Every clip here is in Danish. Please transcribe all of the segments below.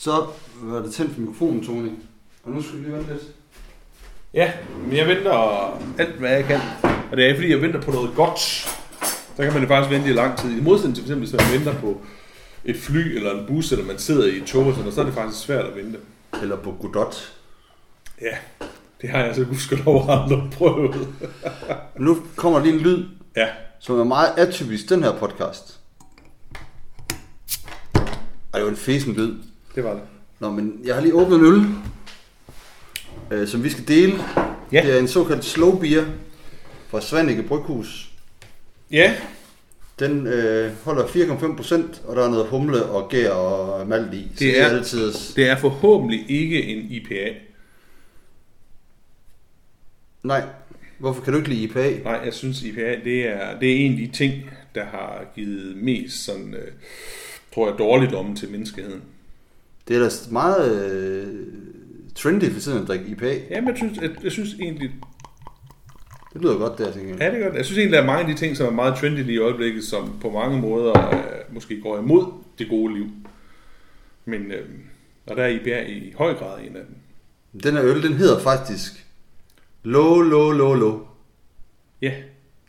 Så var det tændt for mikrofonen, Tony. Og nu skal vi lige vente lidt. Ja, men jeg venter alt, hvad jeg kan. Og det er fordi, jeg venter på noget godt. Så kan man jo faktisk vente i lang tid. I modsætning til for eksempel, hvis man venter på et fly eller en bus, eller man sidder i et tog, og sådan så er det faktisk svært at vente. Eller på Godot. Ja, det har jeg så gudskelov aldrig prøvet. Nu kommer lige en lyd, ja, som er meget atypisk den her podcast. Ej, det var en fesen lyd. Det var det. Nå, men jeg har lige åbnet en øl, øh, som vi skal dele. Ja. Det er en såkaldt slow beer fra Svanike Bryghus. Ja, Den øh, holder 4,5 procent, og der er noget humle og gær og malt i. Så Det er- altid... det er forhåbentlig ikke en IPA. Nej, hvorfor kan du ikke lide IPA? Nej, jeg synes IPA, det er, det er en af de ting, der har givet mest sådan, øh, tror jeg, dårligdomme til menneskeheden. Det er da meget øh, trendy for tiden at drikke IPA. Jamen, jeg synes, jeg, jeg synes egentlig, Det lyder godt der, tænker jeg. Ja, det er godt. Jeg synes egentlig, der er mange af de ting, som er meget trendy lige i øjeblikket, som på mange måder øh, måske går imod det gode liv. Men øh, og der er IPA i høj grad en af dem. Den her øl, den hedder faktisk Low, Low, Low, Low. Ja,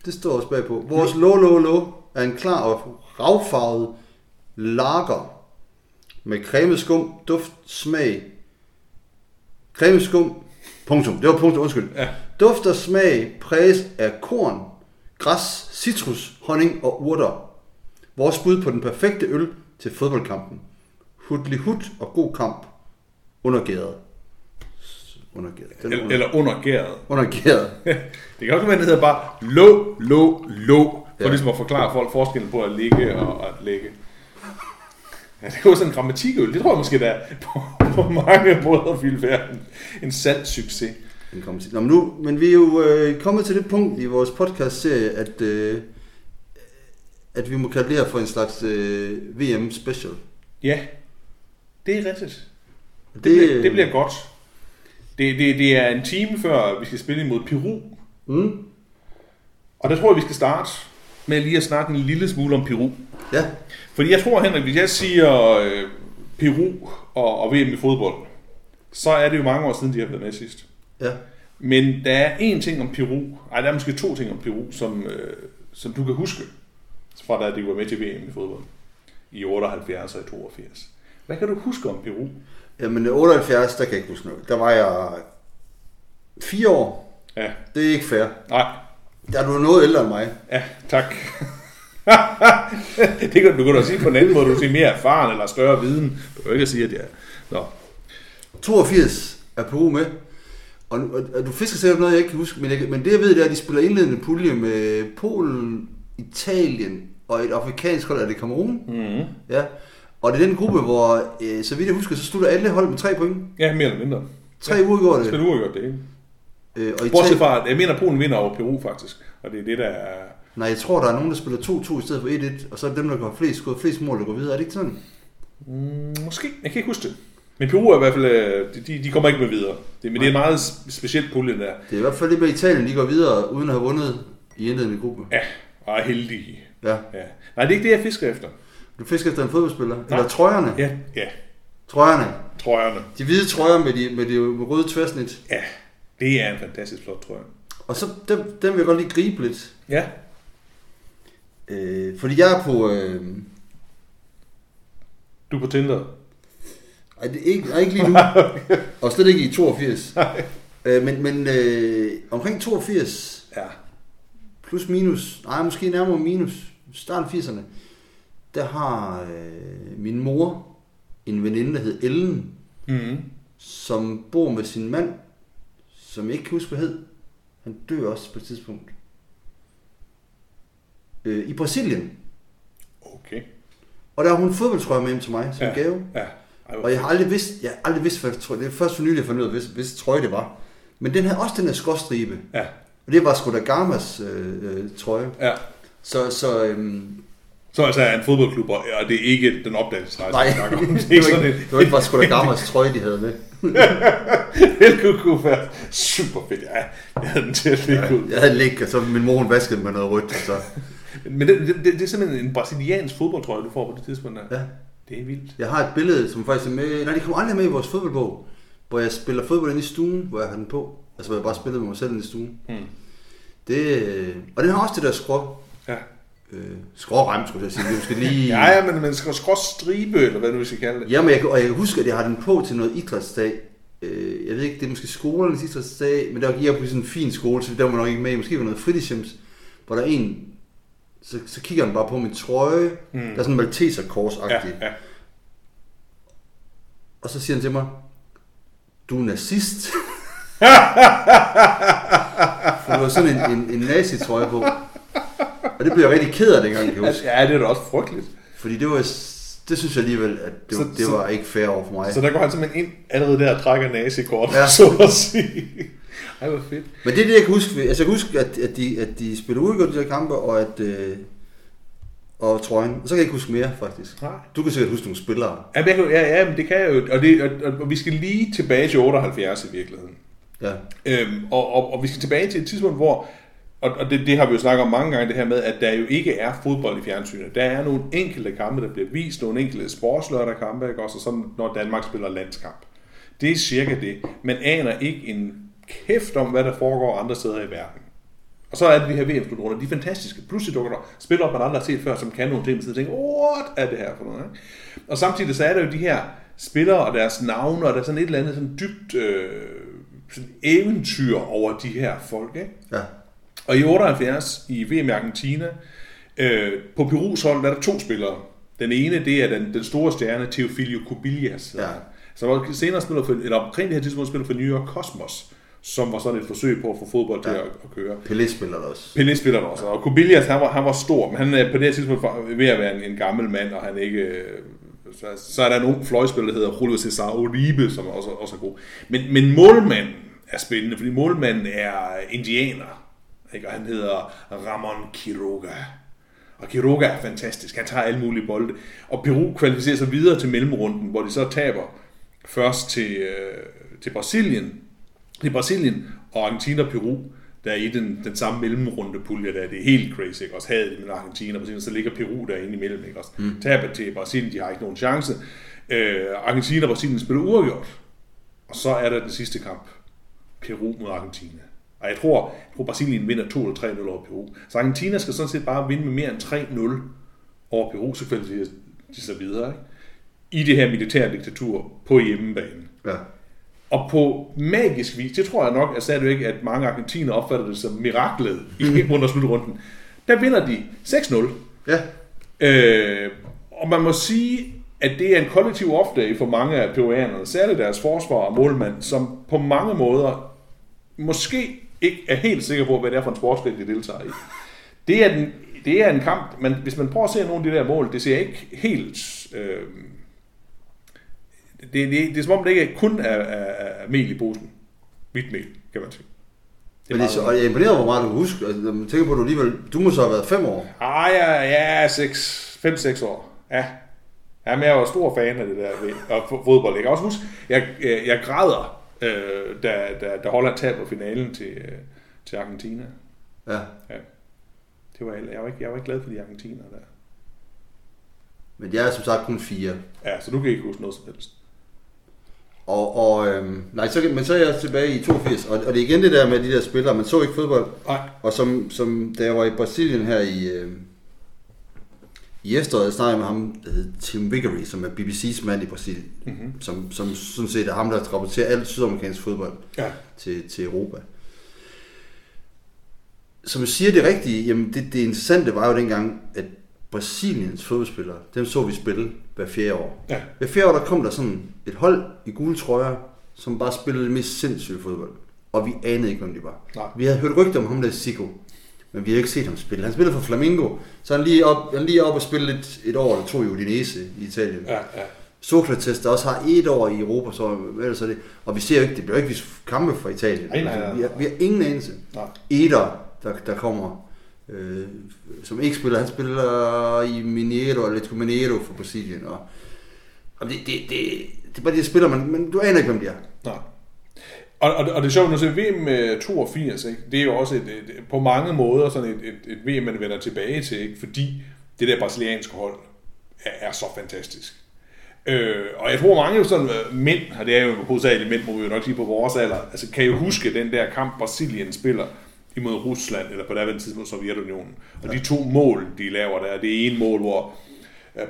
Det står også bagpå. Vores Low, Low, Low er en klar og ravfarvet lager med cremet skum, duft, smag. Cremet skum, punktum. Det var punktum, undskyld. Ja. Duft og smag præges af korn, græs, citrus, honning og urter. Vores bud på den perfekte øl til fodboldkampen. Hudlig hud og god kamp. Undergæret. Undergæret. Er eller, under, eller undergæret. undergæret. Det kan også være, at det hedder bare lå, lå, lå. For ja. ligesom at forklare folk forskellen på at ligge og at lægge. Ja, det er jo sådan en grammatikøl. Det tror jeg måske, der er på, på mange måder ville være en, en sand succes. Den kommer til. Nå, men, nu, men vi er jo øh, kommet til det punkt i vores podcast-serie, at, øh, at vi må kalde det her for en slags øh, VM-special. Ja, det er rigtigt. Det, Det, bliver, det bliver godt. Det, det, det er en time før, vi skal spille imod Peru. Mm, Og der tror jeg, vi skal starte med lige at snakke en lille smule om Peru. ja, Fordi jeg tror, Henrik, hvis jeg siger øh, Peru og, og VM i fodbold, så er det jo mange år siden, de har været med sidst. ja. Men der er én ting om Peru, ej, der er måske to ting om Peru, som, øh, som du kan huske, fra da de var med til VM i fodbold i 78 og i 82. Hvad kan du huske om Peru? Jamen 78, der kan jeg ikke huske noget. Der var jeg fire år. Ja, Det er ikke fair. nej, Der er du noget ældre end mig. Ja, tak. det kan du kan da sige på en anden måde, du siger mere erfaren eller større viden. Du kan ikke sige, at jeg... Nå. 82 er Peru med. Og, og, og du fisker sikkert noget, jeg ikke kan huske. Men, jeg, men det jeg ved, det er, at de spiller indledende pulje med Polen, Italien og et afrikansk hold. Er det Kamerun? Mm-hmm. Ja. Og det er den gruppe, hvor, øh, så vidt jeg husker, så slutter alle hold med tre point. Ja, mere eller mindre. Tre ja. uger går det. Spil uafgjort det, ikke? Øh, og Bortset Italien, fra, jeg mener, Polen vinder over Peru faktisk. Og det er det, der er... nej, jeg tror, der er nogen, der spiller 2-2 i stedet for 1-1. Og så er det dem, der går flest, skået flest mål, der går videre. Er det ikke sådan? Mm, måske. Jeg kan ikke huske det. Men Peru er i hvert fald... øh, De, de kommer ikke med videre. Det, men det er en meget sp- specielt pulje, der. Det er i hvert fald det med Italien, de går videre, uden at have vundet i indledende gruppe. Ja, og er heldige. Ja. Ja. Nej, det er ikke det, jeg fisker efter. Du fisker efter en fodboldspiller. Nej. Eller trøjerne. Ja, ja. Trøjerne. Trøjerne. De hvide trøjer med de, med de røde tværsnit. Ja, det er en fantastisk flot trøje. Og så dem, dem vil jeg godt lige gribe lidt. Ja, Øh, fordi jeg er på... Øh, du er på Tinder. ej, det er ikke, ej, ikke lige nu. og slet ikke i 82. øh, men men øh, omkring 82, Ja. plus minus, nej måske nærmere minus, starten af 80'erne, der har øh, min mor en veninde, der hed Ellen, Mm-hmm. som bor med sin mand, som jeg ikke kan huske, hvad hed. Han dør også på et tidspunkt. Øh, I Brasilien. Okay. Og der har hun fodboldtrøje med hjem til mig som Ja. gave. Ja. Ej, Og jeg har aldrig vidst, jeg har aldrig vidst, hvad trøje, det er først for nylig, jeg fandt ud af, hvis, hvis trøje det var. Men den havde også den her skråstribe. Ja. Og det var sgu da Gamas øh, øh, trøje. Ja. Så, så øhm, Så altså er en fodboldklub, og det er ikke den opdagelsesrejse, nej, snakker om. det er ikke sådan det var ikke bare sgu da Gamas trøje, de havde med. Det kunne, kunne være super fedt. Ja, jeg havde den til at ligge ud. Jeg havde ligget, og så min mor hun vaskede med noget rødt. Så. Men det, det, det, det er simpelthen en brasiliansk fodboldtrøje, du får på det tidspunkt der. Ja. Det er vildt. Jeg har et billede, som faktisk er med... Nej, det kommer aldrig med i vores fodboldbog. Hvor jeg spiller fodbold inde i stuen, hvor jeg har den på. Altså, hvor jeg bare spiller med mig selv inde i stuen. Hmm. Det, øh, og den har også det der skrå... Ja. Øh, skrårem, skulle jeg sige. Det er måske lige... Ja, ja, men man skal skrås stribe, eller hvad du vil kalde det. Jamen, jeg, kan- og jeg kan huske, at jeg har den på til noget idrætsdag. Øh, jeg ved ikke, det er måske skolernes idrætsdag, men der var jeg på sådan en fin skole, så der var nok ikke med. Måske var noget fritidshjems, hvor der er en, så, så kigger han bare på min trøje, mm. der er sådan en malteserkors Ja, agtig ja. Og så siger han til mig, du er nazist. For det var sådan en, en, en nazi-trøje på. Og det blev jeg rigtig ked af dengang, kan jeg huske. Ja, det er da også frygteligt. Fordi det var, det synes jeg alligevel, at det, Så- så, det så- var ikke fair over for mig. Så der går han simpelthen ind allerede der og trækker nazikort, ja. Ja. så at sige. Ej, hvor fedt. Men det er det, jeg kan huske. Altså, jeg kan huske, at, at, de, at de spillede uafgjort de her kampe, og at... Øh, og trøjen. Og så kan jeg ikke huske mere, faktisk. Nej. Du kan sikkert huske nogle spillere. Ja, men, jeg kan- ja, ja, men det kan jeg jo. Og, det, og, og, vi skal lige tilbage til 78 i virkeligheden. Ja. Øhm, og, og, og vi skal tilbage til et tidspunkt, hvor, og, og det, det har vi jo snakket om mange gange, det her med, at der jo ikke er fodbold i fjernsynet. Der er nogle enkelte kampe, der bliver vist, nogle enkelte sportslørdag-kampe, ikke også, og sådan, når Danmark spiller landskamp. Det er cirka det. Man aner ikke en kæft om, hvad der foregår andre steder i verden. Og så er det de her VM-slutrunder, de er fantastiske. Pludselig dukker der spillere, man aldrig har set før, som kan nogle ting, og så tænker, what er det her for noget? Ikke? Og samtidig så er der jo de her spillere og deres navne, og der er sådan et eller andet sådan dybt øh, sådan eventyr over de her folk. Ikke? Ja. Og i 78 i VM i Argentina, øh, på Perus hold, der er der to spillere. Den ene, det er den, den store stjerne, Teofilio Cubillas. Ja. Som senere spiller for, eller omkring det her tidspunkt spiller for New York Cosmos, som var sådan et forsøg på at få fodbold til Ja. at, at køre. Pelé spiller der også. Pelé spiller der også, og Kubilias, han var, han var stor, men han er på det her tidspunkt ved at være en, en gammel mand, og han ikke... øh, Så, så er der en ung fløjspiller, der hedder Julio Cesar Uribe, som også, også er god. Men, men målmanden er spændende, fordi målmanden er indianer, ikke? og han hedder Ramon Quiroga. Og Quiroga er fantastisk, han tager alle mulige bolde. Og Peru kvalificerer sig videre til mellemrunden, hvor de så taber først til, øh, til Brasilien, det er Brasilien og Argentina og Peru, der er i den, den samme mellemrunde pulje der. Det er helt crazy, ikke? Også havde det med Argentina og Brasilien, så ligger Peru derinde imellem, ikke? Også mm. taber til Brasilien, de har ikke nogen chance. Øh, Argentina og Brasilien spiller uafgjort. Og så er der den sidste kamp. Peru mod Argentina. Og jeg tror, jeg tror Brasilien vinder 2 eller 3-0 over Peru. Så Argentina skal sådan set bare vinde med mere end 3-0 over Peru, så kvalificerer de sig videre. Ikke? I det her militære diktatur på hjemmebane. Ja. Og på magisk vis, det tror jeg nok, at stadigvæk, at mange argentiner opfatter det som miraklet i under slutrunden. Der vinder de 6-0. Ja. Øh, og man må sige, at det er en kollektiv off-day for mange af peruanerne, særligt deres forsvar og målmand, som på mange måder måske ikke er helt sikker på, hvad det er for en sportsgren, de deltager i. Det er, den, det er en kamp, men hvis man prøver at se nogle af de der mål, det ser ikke helt... Øh, det, det, det er som om, det ikke kun er, er, er mel i posen. Hvidt mel, kan man sige. Det er så, og jeg er imponeret over, hvor meget du kan huske. Altså, man tænker på, at du alligevel... Du må så have været fem år. Ah, ja, ja, 5-6 år. Ja. Ja, men jeg var stor fan af det der og fo- fodbold. Jeg kan også huske, jeg, jeg, jeg græder, øh, da, da, da Holland taber finalen til, øh, til Argentina. Ja. Ja. Det var, jeg, var ikke, jeg var ikke glad for de argentiner der. Men jeg er som sagt kun fire. Ja, så du kan ikke huske noget som helst. Og, og øhm, nej, så, men så er jeg tilbage i 82, og, og det er igen det der med de der spillere, man så ikke fodbold, Nej. og som, som da jeg var i Brasilien her i, øh, i efteråret, jeg snakkede med ham, der hed Tim Vickery, som er BBC's mand i Brasilien, mm-hmm. som, som sådan set er ham, der rapporterer alt sydamerikansk fodbold Ja. til, til Europa. Som siger det rigtige, jamen det, det interessante var jo dengang, at Brasiliens fodboldspillere, dem så vi spille hver fjerde år. Ja. Hver fjerde år, der kom der sådan et hold i gule trøjer, som bare spillede det mest sindssyge fodbold. Og vi anede ikke, hvem de var. Nej. Vi havde hørt rygter om ham der Sigo, men vi havde ikke set ham spille. Han spillede for Flamengo, så han lige op, han lige op og spille et, et år eller to i Udinese i Italien. Ja, ja. Sokrates, der også har et år i Europa, så ellers er det, og vi ser jo ikke, det bliver ikke vist kampe fra Italien. Nej, nej, nej, Vi, har, vi har ingen anelse. Nej. Eder, der, der kommer, øh, som ikke spiller, han spiller i Mineiro, Atletico Mineiro for Brasilien, og, og det, det, det, det er bare de spiller, man, men, men du aner ikke, hvem de er. Nej. Og, og, og det er sjovt, når du ser VM 82, øh, ikke? det er jo også et, et, på mange måder sådan et, et, et VM, man vender tilbage til, ikke? fordi det der brasilianske hold er, er så fantastisk. Øh, og jeg tror mange jo sådan øh, mænd, og det er jo hovedsageligt mænd, må vi jo nok sige på vores alder, altså kan jo huske den der kamp, Brasilien spiller imod Rusland, eller på daværende tidspunkt Sovjetunionen. Og de to mål, de laver der, det ene mål, hvor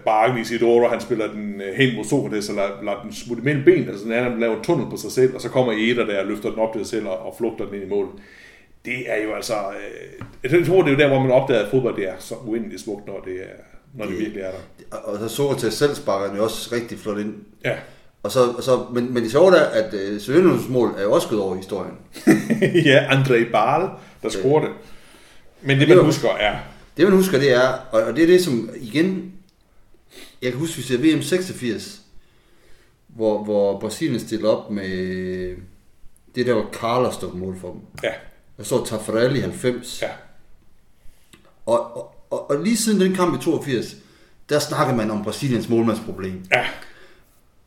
Bargen i sit ord, han spiller den øh, hen mod Sokrates, og lader, lader den smutte mellem ben, altså den anden laver en tunnel på sig selv, og så kommer Eder der og løfter den op til sig selv og, og flugter den ind i mål. Det er jo altså, øh, jeg tror, det er jo der, hvor man opdager, at fodbold det er så uendeligt smukt, når det, er, når det virkelig er der. Og så Sokrates selv sparker den jo også rigtig flot ind. Ja, Og så, og så, men, men det sjove er, at øh, mål er jo også gået over i historien. ja André Barle, der scorer det. Men det, det man var- husker, er, Det man husker, det er, og, og det er det som, igen, jeg kan huske, vi ser VM 86, hvor, hvor Brasilien stiller op med det der, hvor Carlos stod på mål for dem. ja, Der står Taffarelli 90. ja, Og, og, og, og lige siden den kamp i 82, der snakker man om Brasiliens målmandsproblem. ja,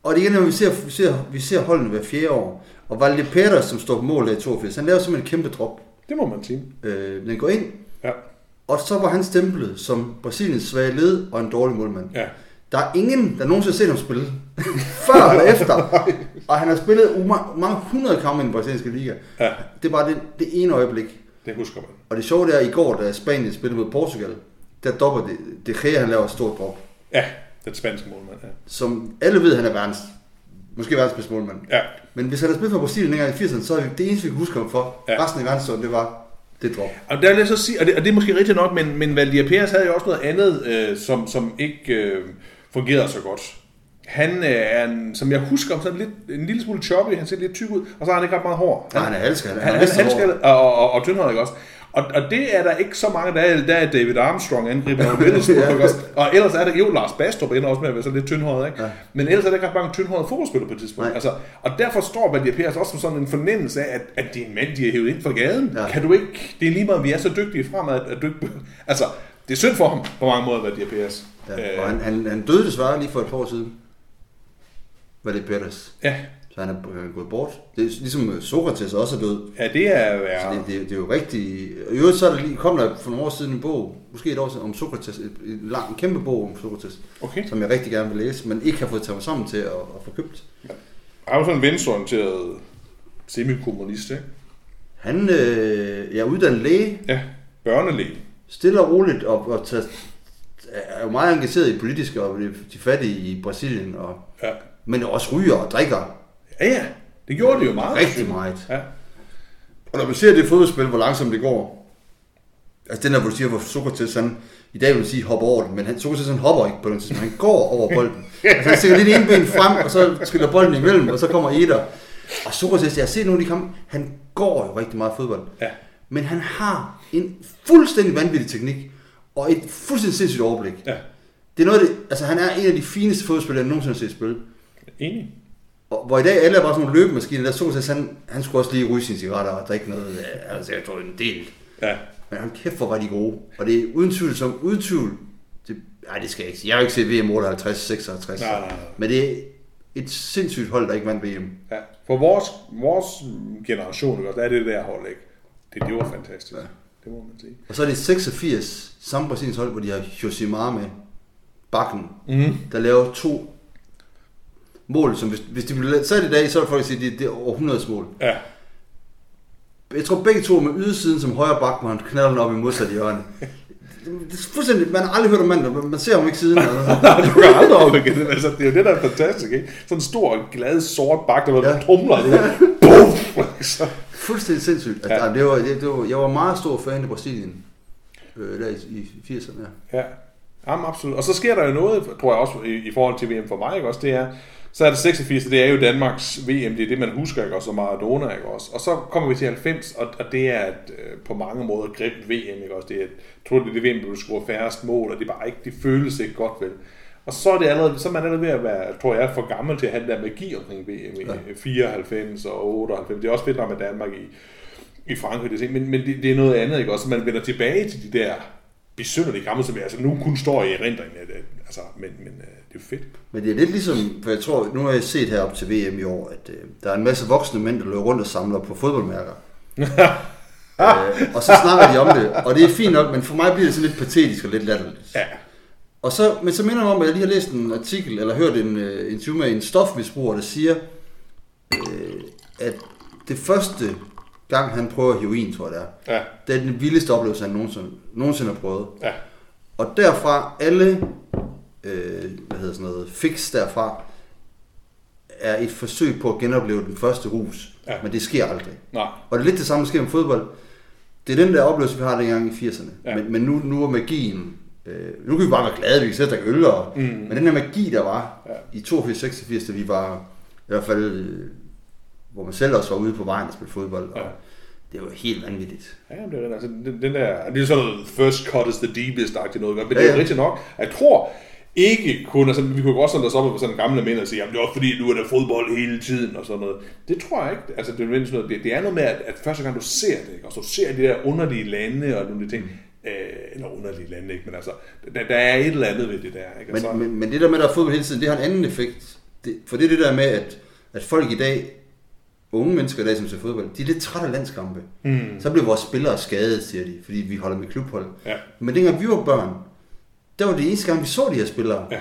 Og det er igen, når vi ser, vi ser, vi ser holdene hver fjerde år. Og Valde Peters, som står på mål der i 82, han laver simpelthen en kæmpe drop. Det må man sige. Øh, den går ind, Ja, og så var han stemplet som Brasiliens svage led og en dårlig målmand. ja, Der er ingen, der nogensinde har set ham spille. Før eller efter. Og han har spillet uma- mange hundrede kampe i den brasilianske liga. ja, Det er bare det, det ene øjeblik. det husker man. Og det sjove er, at i går, da Spanien spillede mod Portugal, der dopper det, det Gea, han laver et stort drop. Ja, den spanske målmand, ja. Som alle ved, han er verdens, måske verdens bedste målmand. Ja, Men hvis han havde spillet for Brasilien dengang i 80'erne, så er det eneste, vi kan huske ham for. Ja. Resten af verdenshistorien, det var det drop. og der vil jeg så sige, og det, og det er måske rigtigt nok, men, men Valdir Pérez havde jo også noget andet, øh, som, som ikke øh, fungerede så godt. Han øh, er, en, som jeg husker, sådan lidt, en lille smule choppy, han ser lidt tyk ud, og så har han ikke ret meget hår. Nej, han er halskaldet. Han, han, han, han og, og, og, og tyndhåret, ikke også? Og, og det er der ikke så mange, der er, der er David Armstrong angriber over Middlesbrough, Ja. Og ellers er der jo Lars Bastrup ender også med at være så lidt tyndhåret, ikke? Ja. Men ellers er der ikke ret mange tyndhårede fodboldspillere på et tidspunkt. Nej. Altså, og derfor står Valdir Pérez også som sådan en fornemmelse af, at, at det er en mand, de har hævet ind fra gaden. Ja. Kan du ikke, det er lige meget, vi er så dygtige fremad, at du ikke, altså, det er synd for ham på mange måder, Valdir Pérez. Ja. Og han, han, han døde desværre lige for et par år siden. Var det Peters. ja, Så han er han er gået bort. Det er ligesom øh, Sokrates også er død. ja, det er, Så ja, det, det, det, er jo rigtig... I øvrigt så er der lige, kom der for nogle år siden en bog, måske et år siden, om Sokrates, et, et lang, en kæmpe bog om Sokrates, okay. som jeg rigtig gerne vil læse, men ikke har fået taget mig sammen til at, at få købt. Han er jo sådan en venstreorienteret semikommunist, ikke? Han øh, er uddannet læge, Ja, børnelæge. stille og roligt, og, og tager, er jo meget engageret i politisk og de fattige i Brasilien, og, Ja. men også ryger og drikker Ja, ja. Det gjorde det jo meget. rigtig meget. Ja. Og når man ser det fodboldspil, hvor langsomt det går, altså den der, hvor du siger, hvor Sokrates, han, i dag vil man sige, hopper over den, men han, Sokrates, han hopper ikke på den tidspunkt, han går over bolden. Altså han stikker lidt en ben frem, og så skiller bolden imellem, og så kommer Eder. Og Sokrates, jeg har set nogle af de kampe, han går jo rigtig meget fodbold. Ja. Men han har en fuldstændig vanvittig teknik, og et fuldstændig sindssygt overblik. Ja. Det er noget det, altså han er en af de fineste fodboldspillere, jeg nogensinde har set spille. Enig. Og, hvor i dag alle er bare sådan nogle løbemaskiner, der så sig, han, han skulle også lige ryge sine cigaretter og drikke noget, altså jeg tror en del. Ja. Men hold kæft, hvor var de gode. Og det er uden tvivl, som uden tvivl, det, nej, det skal jeg ikke sige. Jeg har jo ikke set VM 58, 56. Nej, nej, nej. Men det er et sindssygt hold, der ikke vandt VM. ja. For vores, vores generation, der er det der hold, ikke? Det, det var fantastisk. Ja. Det må man sige. Og så er det 86, samme Brasiliens hold, hvor de har Josimar med bakken, Mm. der laver to mål, som hvis, hvis de blev sat i dag, så vil folk sige, det, det er århundredes mål. Ja. Jeg tror begge to er med ydersiden som højre bak, hvor han knalder den op i modsat hjørne. Det er fuldstændig, man har aldrig hørt om manden, man- ser ham ikke siden. Altså. du kan aldrig op igen. Altså, det er jo det, der er fantastisk, ikke? Sådan en stor, glad, sort bak, der var ja. Trumler. Det der. Boom! Så, Fuldstændig sindssygt. Altså, ja. det var, det, det var, jeg var meget stor fan af Brasilien øh, der i, i 80'erne. Ja. ja. Jamen, absolut. Og så sker der jo noget, tror jeg også, i, i forhold til VM for mig, ikke også? Det er, så er det 86, og det er jo Danmarks VM, det er det, man husker, ikke også? Og Maradona, ikke også? Og så kommer vi til 90, og, og det er et, øh, på mange måder grimt VM, ikke også? Det er, jeg tror, det er det VM, hvor du scorer færrest mål, og det er bare ikke, det føles ikke godt, vel? Og så er, det allerede, så er man allerede ved at være, tror jeg, for gammel til at have den der magi omkring VM i Ja. 94 og 98. Det er også fedt nok med Danmark i, i Frankrig, det er, men, men det, det, er noget andet, ikke også? Man vender tilbage til de der besynderlige kampe, som vi altså nu kun står i erindringen. Altså, men, men øh, det er fedt. Men det er lidt ligesom, for jeg tror, nu har jeg set her op til VM i år, at øh, der er en masse voksne mænd, der løber rundt og samler på fodboldmærker. øh, og så snakker de om det, og det er fint nok, men for mig bliver det sådan lidt patetisk og lidt latterligt. Ja. Og så, men så minder jeg mig om, at jeg lige har læst en artikel, eller hørt en uh, interview med en stofmisbruger, der siger, uh, at det første gang, han prøver heroin, tror jeg det er, Ja, det er den vildeste oplevelse, han nogensinde, nogensinde har prøvet. ja, Og derfra, alle øh, hvad hedder sådan noget, fix derfra, er et forsøg på at genopleve den første rus. Ja. Men det sker aldrig. nej, Og det er lidt det samme, der sker med fodbold. Det er den der oplevelse, vi har dengang i 80'erne. Ja. Ja. Men, men nu, nu er magien... Øh, nu kan vi bare være glade, vi kan sætte øl. Og, Mm. Men den der magi, der var Ja. i 82-86, da vi var i hvert fald... Øh, hvor man selv også var ude på vejen og spille fodbold. Og Ja. Det var helt vanvittigt. Ja, det er, altså, den, den der, det er sådan noget first cut is the deepest-agtigt noget, men Ja, det er ja. rigtigt nok. Jeg tror ikke kun, altså vi kunne godt sådan der op på sådan gamle mænd og sige, jamen det er også fordi, nu er der fodbold hele tiden og sådan noget. Det tror jeg ikke. Altså det er, nødvendigvis noget, det, det er noget med, at, at første gang du ser det, ikke? og så ser de der underlige lande og nogle de ting, øh, eller underlige lande, ikke? men altså, der, der er et eller andet ved det der. Ikke? Og så, Men, men, men det der med, at der er fodbold hele tiden, det har en anden effekt. Det, for det er det der med, at, at folk i dag, unge mennesker i dag, som ser fodbold, de er lidt trætte af landskampe. mm, Så bliver vores spillere skadet, siger de, fordi vi holder med klubhold. ja, Men dengang vi var børn, der var det eneste gang, vi så de her spillere. ja,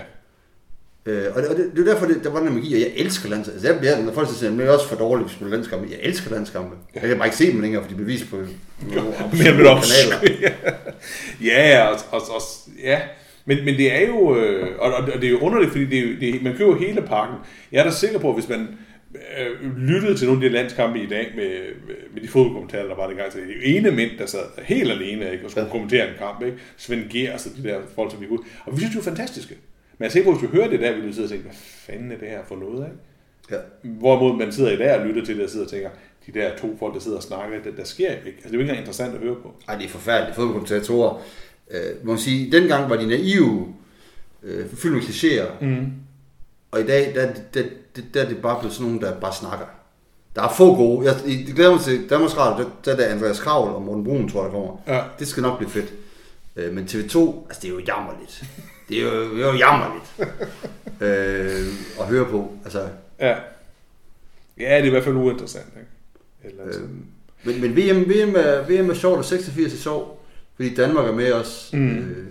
Øh, og det, og det, det er derfor, det, der var den magi, og jeg elsker landskampe. Altså, jeg bliver, når folk siger, at det er også for dårligt, at vi spiller landskampe. Jeg elsker landskampe. Jeg kan bare ikke se dem længere, for de bliver vist på mere med kanaler. ja, og, og, og, ja. Men, men det er jo, øh, og, og det er jo underligt, fordi det er, det er, man køber hele pakken. Jeg er da sikker på, at hvis man øh, lyttede til nogle af de landskampe i dag med, med, med de fodboldkommentarer, der var det gang, så det ene mænd, der sad helt alene ikke, og skulle kommentere en kamp. Ikke? Svend Gers og de der folk, som vi kunne. Og vi synes, de var fantastiske. Men jeg er sikker på, hvis vi hører det der, ville vi sidde og tænke, hvad fanden er det her for noget? Ikke? Ja. Hvorimod man sidder i dag og lytter til det og sidder og tænker, de der to folk, der sidder og snakker, det, der sker ikke. Altså, det er jo ikke engang interessant at høre på. Ej, det er forfærdeligt. Fodboldkommentatorer, øh, må man sige, dengang var de naive, øh, fyldt med klichéer, Mm. og i dag, der, der, der, der er det bare blevet sådan nogen, der bare snakker. Der er få gode. Jeg, jeg glæder mig til Danmarks Radio, der, der er der Andreas Kravl og Morten Brun, tror jeg, der kommer. Ja. Det skal nok blive fedt. Øh, men TV2, altså det er jo jammerligt. Det er jo, det er jo jammerligt øh, at høre på. Altså, Ja. Ja, det er i hvert fald uinteressant. Ikke? Eller øh, sted. men, men VM, VM, er, VM er sjovt, og 86 er sjovt, fordi Danmark er med os. Mm. Øh,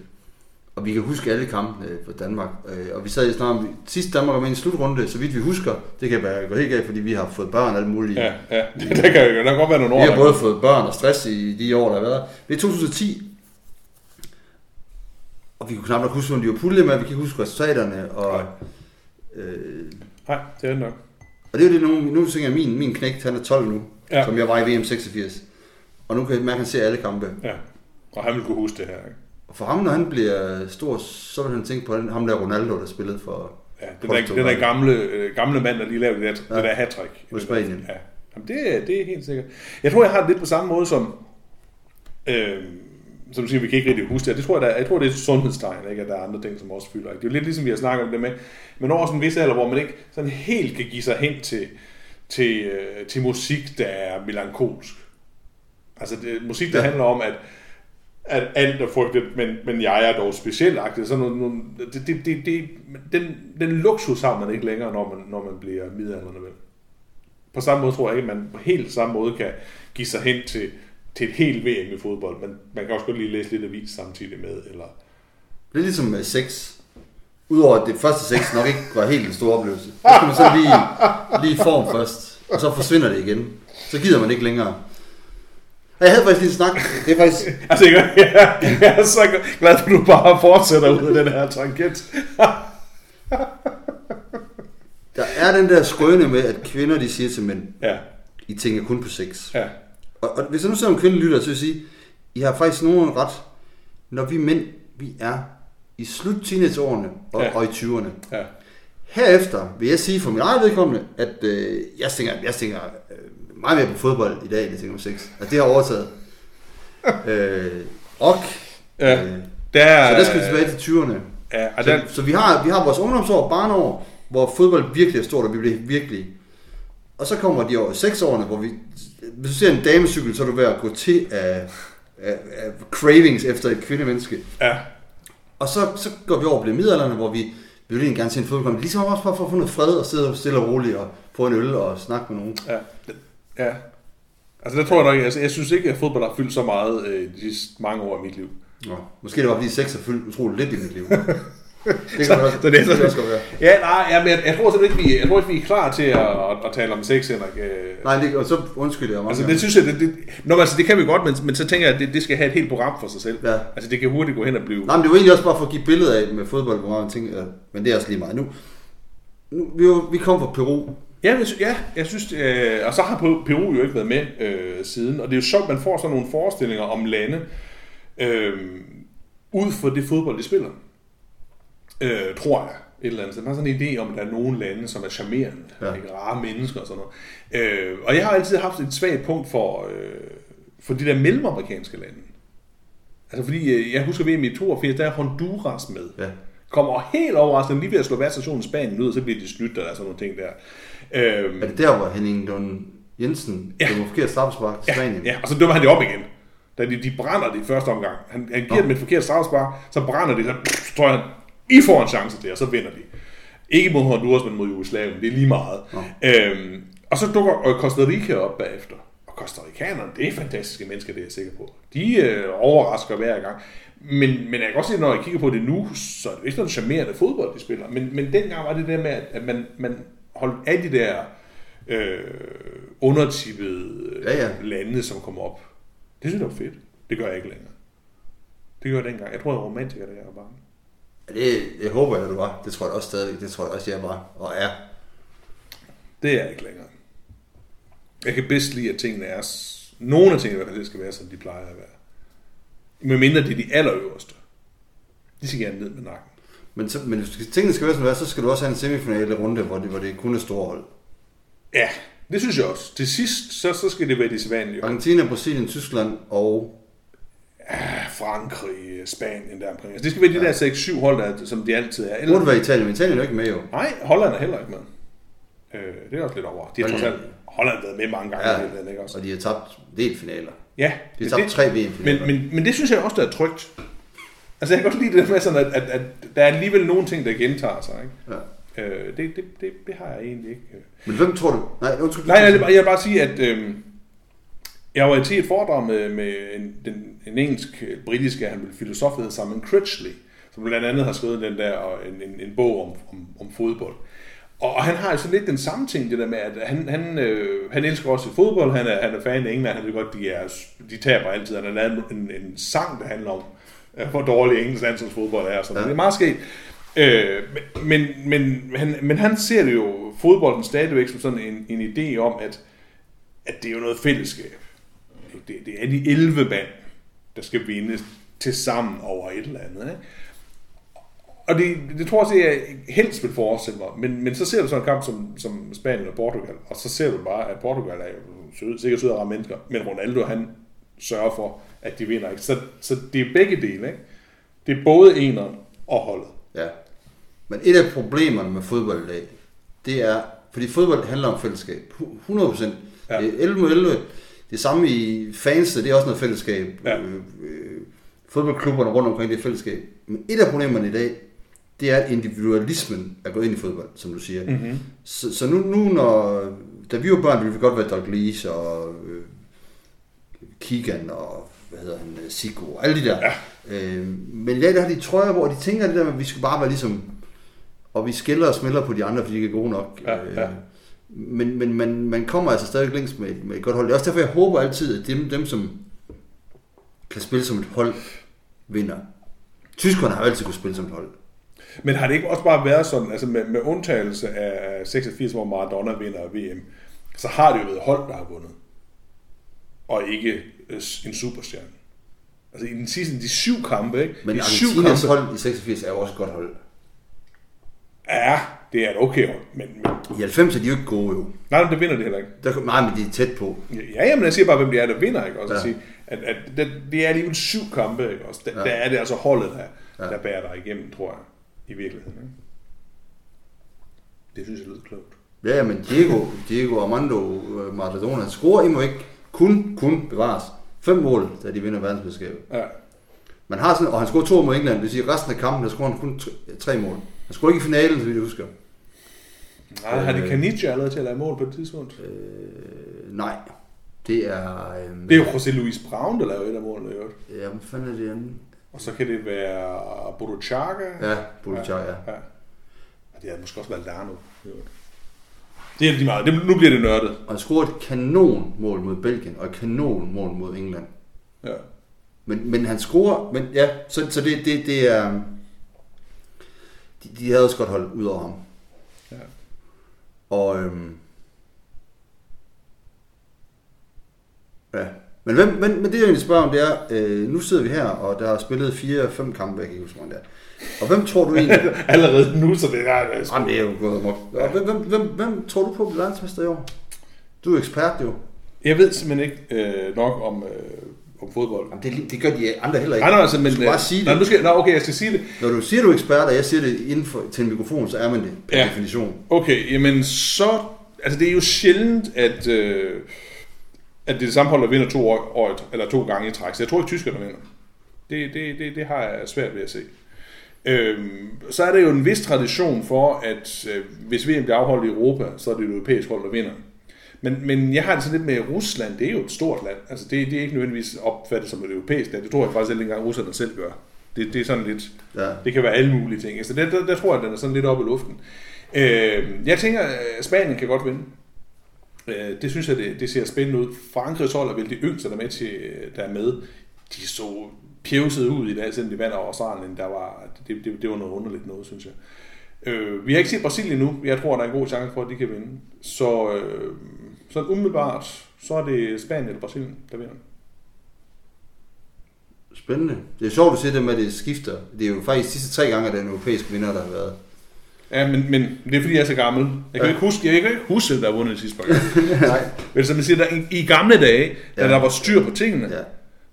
og vi kan huske alle kampene for Danmark. Øh, og vi sad i snart om, sidst Danmark var med i en slutrunde, så vidt vi husker, det kan være gå helt galt, fordi vi har fået børn og alt muligt. Ja, ja. Der kan jo kan godt være nogle år. Vi har både fået børn og stress i de år, der har været. Det er 2010. Og vi kunne knap nok huske, hvem de var pulje med, vi kan ikke huske resultaterne. Og, øh, Nej, det er det nok. og det er jo det, nu, nu tænker jeg, min, min knægt, han er 12 nu, Ja. som jeg var i VM 86. Og nu kan man se alle kampe. Ja. Og han vil kunne huske det her. Ikke? Og for ham, når han bliver stor, så vil han tænke på den, ham der Ronaldo, der spillede for Ja, den der, den der gamle, øh, gamle mand, der lige lavede det der, ja. det der hat-trick. Mod Spanien. Ja. Jamen, det, er- det er helt sikkert. Jeg tror, jeg har det lidt på samme måde som... Øh, som du siger, vi kan ikke rigtig huske det. Det tror jeg, der, jeg tror, det er sundhedstegn, ikke? at der er andre ting, som også fylder. Ikke? Det er jo lidt ligesom, vi har snakket om det med, men over sådan en vis alder, hvor man ikke sådan helt kan give sig hen til, til, øh, til musik, der er melankolsk. Altså det, musik, der. Ja. handler om, at, at alt er frygteligt, men, men jeg er dog specielagtig. Sådan nogle, nogle, det, det, det, det, den, den luksus har man ikke længere, når man, når man bliver midalderne vel. På samme måde tror jeg ikke, at man på helt samme måde kan give sig hen til, til et helt VM i fodbold, Man, man kan også godt lige læse lidt avis samtidig med, eller... Det er ligesom med sex. Udover at det første sex nok ikke var helt en stor oplevelse. Så skal man så lige, lige form først, og så forsvinder det igen. Så gider man ikke længere. Og jeg havde faktisk lige en snak. Det er faktisk... Altså, jeg, jeg, jeg er så glad for, at du bare fortsætter ud af den her tangent. Der er den der skrøne med, at kvinder de siger til mænd, Ja, I tænker kun på sex. ja, Og, og hvis jeg nu sidder en kvinde lytter, så vil jeg sige, I har faktisk nogen ret. Når vi mænd, vi er i slut teenageårene og, Ja. ja. og i 20'erne. ja. Herefter vil jeg sige for min egen vedkommende, at øh, jeg tænker, jeg tænker øh, meget mere på fodbold i dag, end jeg tænker på sex. Altså det har overtaget. øh, og, Ja. øh, Der, så der skal vi tilbage til 20'erne. Ja, og Så, der, så vi, har, vi har vores ungdomsår, barnår, hvor fodbold virkelig er stort, og vi bliver virkelig... Og så kommer de år, seks årene, hvor vi... Hvis du ser en damecykel, så er du ved at gå til af, af, af cravings efter et kvindemenneske. ja, Og så, så går vi over og bliver middelalderne, hvor vi, vi vil egentlig gerne se en fodboldkamp. Ligesom også bare for at få noget fred og sidde stille og roligt og få en øl og snakke med nogen. ja, ja. Altså, der tror jeg nok, altså, jeg synes ikke, at fodbold har fyldt så meget øh, de mange år i mit liv. Nå, måske det var fordi sex har fyldt utroligt lidt i mit liv. Det kan man også, så det er det så, også godt være. Ja, nej, ja, men jeg, jeg tror simpelthen ikke, vi, jeg tror ikke, vi er klar til at, at, at tale om sex, Henrik. Øh, Nej, det, og så undskylder jeg mange Altså, det synes jeg, det, det, nå, altså, det kan vi godt, men, men så tænker jeg, at det, det skal have et helt program for sig selv. Ja. Altså, det kan hurtigt gå hen og blive... Nej, men det var egentlig også bare for at give billeder af med fodbold, hvor mange ting, øh, men det er også lige meget nu. nu vi, var, vi kom fra Peru. Ja, jeg, sy- ja, jeg synes, øh, og så har Peru Peru jo ikke været med øh, siden, og det er jo sjovt, man får sådan nogle forestillinger om lande, øh, ud fra det fodbold, de spiller. Øh, tror jeg, et eller andet. sted. Man har sådan en idé om, at der er nogle lande, som er charmerende, Ja. ja. ikke, rare mennesker og sådan noget. Øh, og jeg har altid haft et svagt punkt for, øh, for de der mellemamerikanske lande. Altså fordi, øh, jeg husker VM i 82, der er Honduras med. Ja. Kommer helt overraskende lige ved at slå værtsstationen i Spanien ud, og så bliver de snydt, og der er sådan nogle ting der. Øhm, Er det der, hvor Henning Lund Jensen Ja. dømmer forkert straffespark til Spanien? Ja, og så dømmer han det op igen. Da de, de brænder det i første omgang. Han, han giver dem et forkert straffespark, så brænder de, så pff, tror jeg, I får en chance til, og så vinder de. Ikke mod Honduras, men mod Jugoslavien. Det er lige meget. Øhm, og så dukker øh, Costa Rica op bagefter. Og Costa Ricanerne, det er fantastiske mennesker, det er jeg sikker på. De øh, overrasker hver gang. Men, men jeg kan også se, når jeg kigger på det nu, så er det ikke sådan charmerende fodbold, de spiller. Men, men dengang var det der med, at man, man holdt alle de der øh, undertippede øh, Ja, ja. lande, som kom op. Det synes jeg var fedt. Det gør jeg ikke længere. Det gør jeg dengang. Jeg tror, jeg var romantiker, da jeg var barn. Ja, Det, det håber jeg, du var. Det tror jeg også stadigvæk. Det tror jeg også, jeg var og er. Det er jeg ikke længere. Jeg kan bedst lide, at tingene er... Nogle af tingene i hvert fald, skal være, som de plejer at være. Men mindre det er de allerøverste. De skal gerne ned med nakken. Men, så, men hvis tingene skal være som det er, så skal du også have en semifinale runde, hvor det, hvor det kun er store hold. Ja, det synes jeg også. Til sidst, så, så skal det være de sædvanlige. Argentina, Brasilien, Tyskland og... Frankrig, Spanien der omkring. Altså, det skal være de der 6-7 hold, der, som de altid er. Burde være Italien, men Italien er jo ikke med jo. Nej, Holland er heller ikke med. Øh, det er også lidt over. De har trods alt Holland har været med mange gange. Ja. Det, ikke også? og de har tabt delfinaler. Ja, De har tabt det- tre VM-finaler. Men, men, men det synes jeg også, der er trygt. Altså jeg kan godt lide det der med sådan, at, at, at der er alligevel nogle ting, der gentager sig. Ikke? Ja. Øh, det, det, det, det har jeg egentlig ikke. øh. Men hvem tror du? Nej, undskyld. Nej, jeg, jeg vil bare sige, at øh, jeg var til et foredrag med, med en, den, en engelsk, øh, britisk han vil filosof, der hedder Simon Critchley, som blandt andet har skrevet den der en, en, en bog om, om, om fodbold. Og, og han har altså lidt den samme ting, det der med, at han, han, øh, han elsker også fodbold, han er, han er fan af England, han ved godt, de, er, de taber altid. Han har lavet en, en sang, der handler om, øh, hvor dårlig engelsk landsholdsfodbold er. Så ja. det er meget sket. Øh, men, men, han, men han ser det jo fodbolden stadigvæk som sådan en, en idé om, at, at det er jo noget fællesskab. Det, det er de 11 mand, der skal vinde til sammen over et eller andet. Ikke? Og det, det tror jeg, at jeg helst vil forestille mig. Men, men så ser du sådan en kamp som, som Spanien og Portugal, og så ser du bare, at Portugal er jo sød, sikkert sød og ramme mennesker, men Ronaldo, han sørger for, at de vinder. Ikke? Så, så det er begge dele. Ikke? Det er både eneren og holdet. Ja. Men et af problemerne med fodbold i dag, det er, fordi fodbold handler om fællesskab. Hu- 100 procent. Ja. Ja. 11 mod 11. Det samme i fanset, det er også noget fællesskab. Ja. Øh, øh, fodboldklubberne rundt omkring det er fællesskab. Men et af problemerne i dag, det er, at individualismen er gået ind i fodbold, som du siger. Mm-hmm. Så, så nu, nu når, da vi var børn, ville vi godt være Douglas og øh, Keegan og hvad hedder han, øh, Sigo og alle de der. Ja. Øh, men i dag der har de trøjer, hvor de tænker det der med, at vi skal bare være ligesom, og vi skiller og smelter på de andre, fordi de ikke er gode nok. Ja, ja. Øh, men, men man, man kommer altså stadig længst med, med et godt hold. Det er også derfor, jeg håber altid, at dem, dem som kan spille som et hold, vinder. Tyskerne har altid kunne spille som et hold. Men har det ikke også bare været sådan, altså med, med undtagelse af 86, hvor Maradona vinder VM, så har det jo været hold, der har vundet. Og ikke øh, en superstjerne. Altså i den sidste, de syv kampe, ikke? Men de syv Argentinas hold i 86 er jo også et godt hold. Ja, det er et okay hold, men, men I 90 er de jo ikke gode jo. nej, det vinder det heller ikke. Der, nej, men de er tæt på. Ja, jamen jeg siger bare, hvem det er, der vinder, ikke? Også ja. Ja. at sige, at, at det, det er alligevel syv kampe, ikke? Også, der, ja. Ja. der er det altså holdet, der, ja. Ja. der bærer dig igennem, tror jeg, i virkeligheden. Ikke? Det synes jeg lyder klogt. Ja, men Diego, Diego Armando øh, Maradona scorer imod ikke kun, kun bevares. Fem mål, da de vinder verdensmesterskabet. Ja. Man har sådan, og han scorer to mod England, det vil sige, resten af kampen, der scorer han kun tre, tre mål. Han scorer ikke i finalen, så vidt jeg husker. Nej, har de Caniche allerede til at lave mål på et tidspunkt? Øh, nej, det er... Øh, Det er jo José Luis Brown, der laver et af målene, i øvrigt. Ja, hvad fanden er det andet? Og så kan det være Boruchaga. Ja, Bolichar, ja. ja. Og det har måske også været Lano. Det er lige meget. Det, nu bliver det nørdet. Og han scorede et kanonmål mod Belgien, og et kanonmål mod England. Ja. Men, men han scorer, men ja, så, så det, det, det er... De, de havde også godt holdt ud over ham. Ja. Og øhm, ja. Men, hvem, men, men det jeg egentlig spørger om, det er, øh, nu sidder vi her, og der har spillet fire-fem kampe, jeg kan ikke huske, hvor mange det er. Og hvem tror du egentlig... Allerede nu, så det er... Det er Jamen, det er jo gået amok. Og hvem, hvem, hvem, hvem tror du på bliver verdensmester i år? Du er ekspert jo. Jeg ved simpelthen ikke øh, nok om, øh, om fodbold. Jamen, det, det gør de andre heller ikke. Nej, nej, altså, men... du skal bare sige det. Nej, nu skal, nej, okay, jeg skal sige det. Når du siger, du er ekspert, og jeg siger det inden for, til en mikrofon, så er man det per Ja. ja. definition. Okay, jamen så... Altså, det er jo sjældent, at, øh, at det er det samme hold, der vinder to, år, år, eller to gange i træk. Så jeg tror ikke, tyskerne vinder. Det, det, det, det har jeg svært ved at se. Øhm, så er der jo en vis tradition for, at øh, hvis VM bliver afholdt i Europa, så er det et europæisk hold, der vinder. Men, men jeg har det sådan lidt med Rusland, det er jo et stort land. Altså det, det er ikke nødvendigvis opfattet som et europæisk land. Det tror jeg faktisk ikke engang russerne selv gør. Det, det er sådan lidt, Ja. det kan være alle mulige ting. Altså der, der, der tror jeg, at den er sådan lidt oppe i luften. Øh, jeg tænker, at Spanien kan godt vinde. Øh, det synes jeg, det, det ser spændende ud. Frankrigs hold er vel de yngste, der er med, til, øh, der er med. De så pjevset ud i dag, selvom de vandt over Australien. Der var, det, det, det var noget underligt noget, synes jeg. Øh, vi har ikke set Brasilien nu. Jeg tror, der er en god chance for, at de kan vinde. Så øh, sådan umiddelbart, så er det Spanien eller Brasilien, der vinder. Spændende. Det er sjovt, at se det med, at det skifter. Det er jo faktisk de sidste tre gange, at den europæiske vinder, der har været. Ja, men, men det er fordi, jeg er så gammel. Jeg kan, Ja. ja. ikke, huske, jeg kan ikke huske, der har vundet sidste par gange. Nej. Men som jeg siger, der, i, i gamle dage, da Ja. der var styr på tingene, Ja.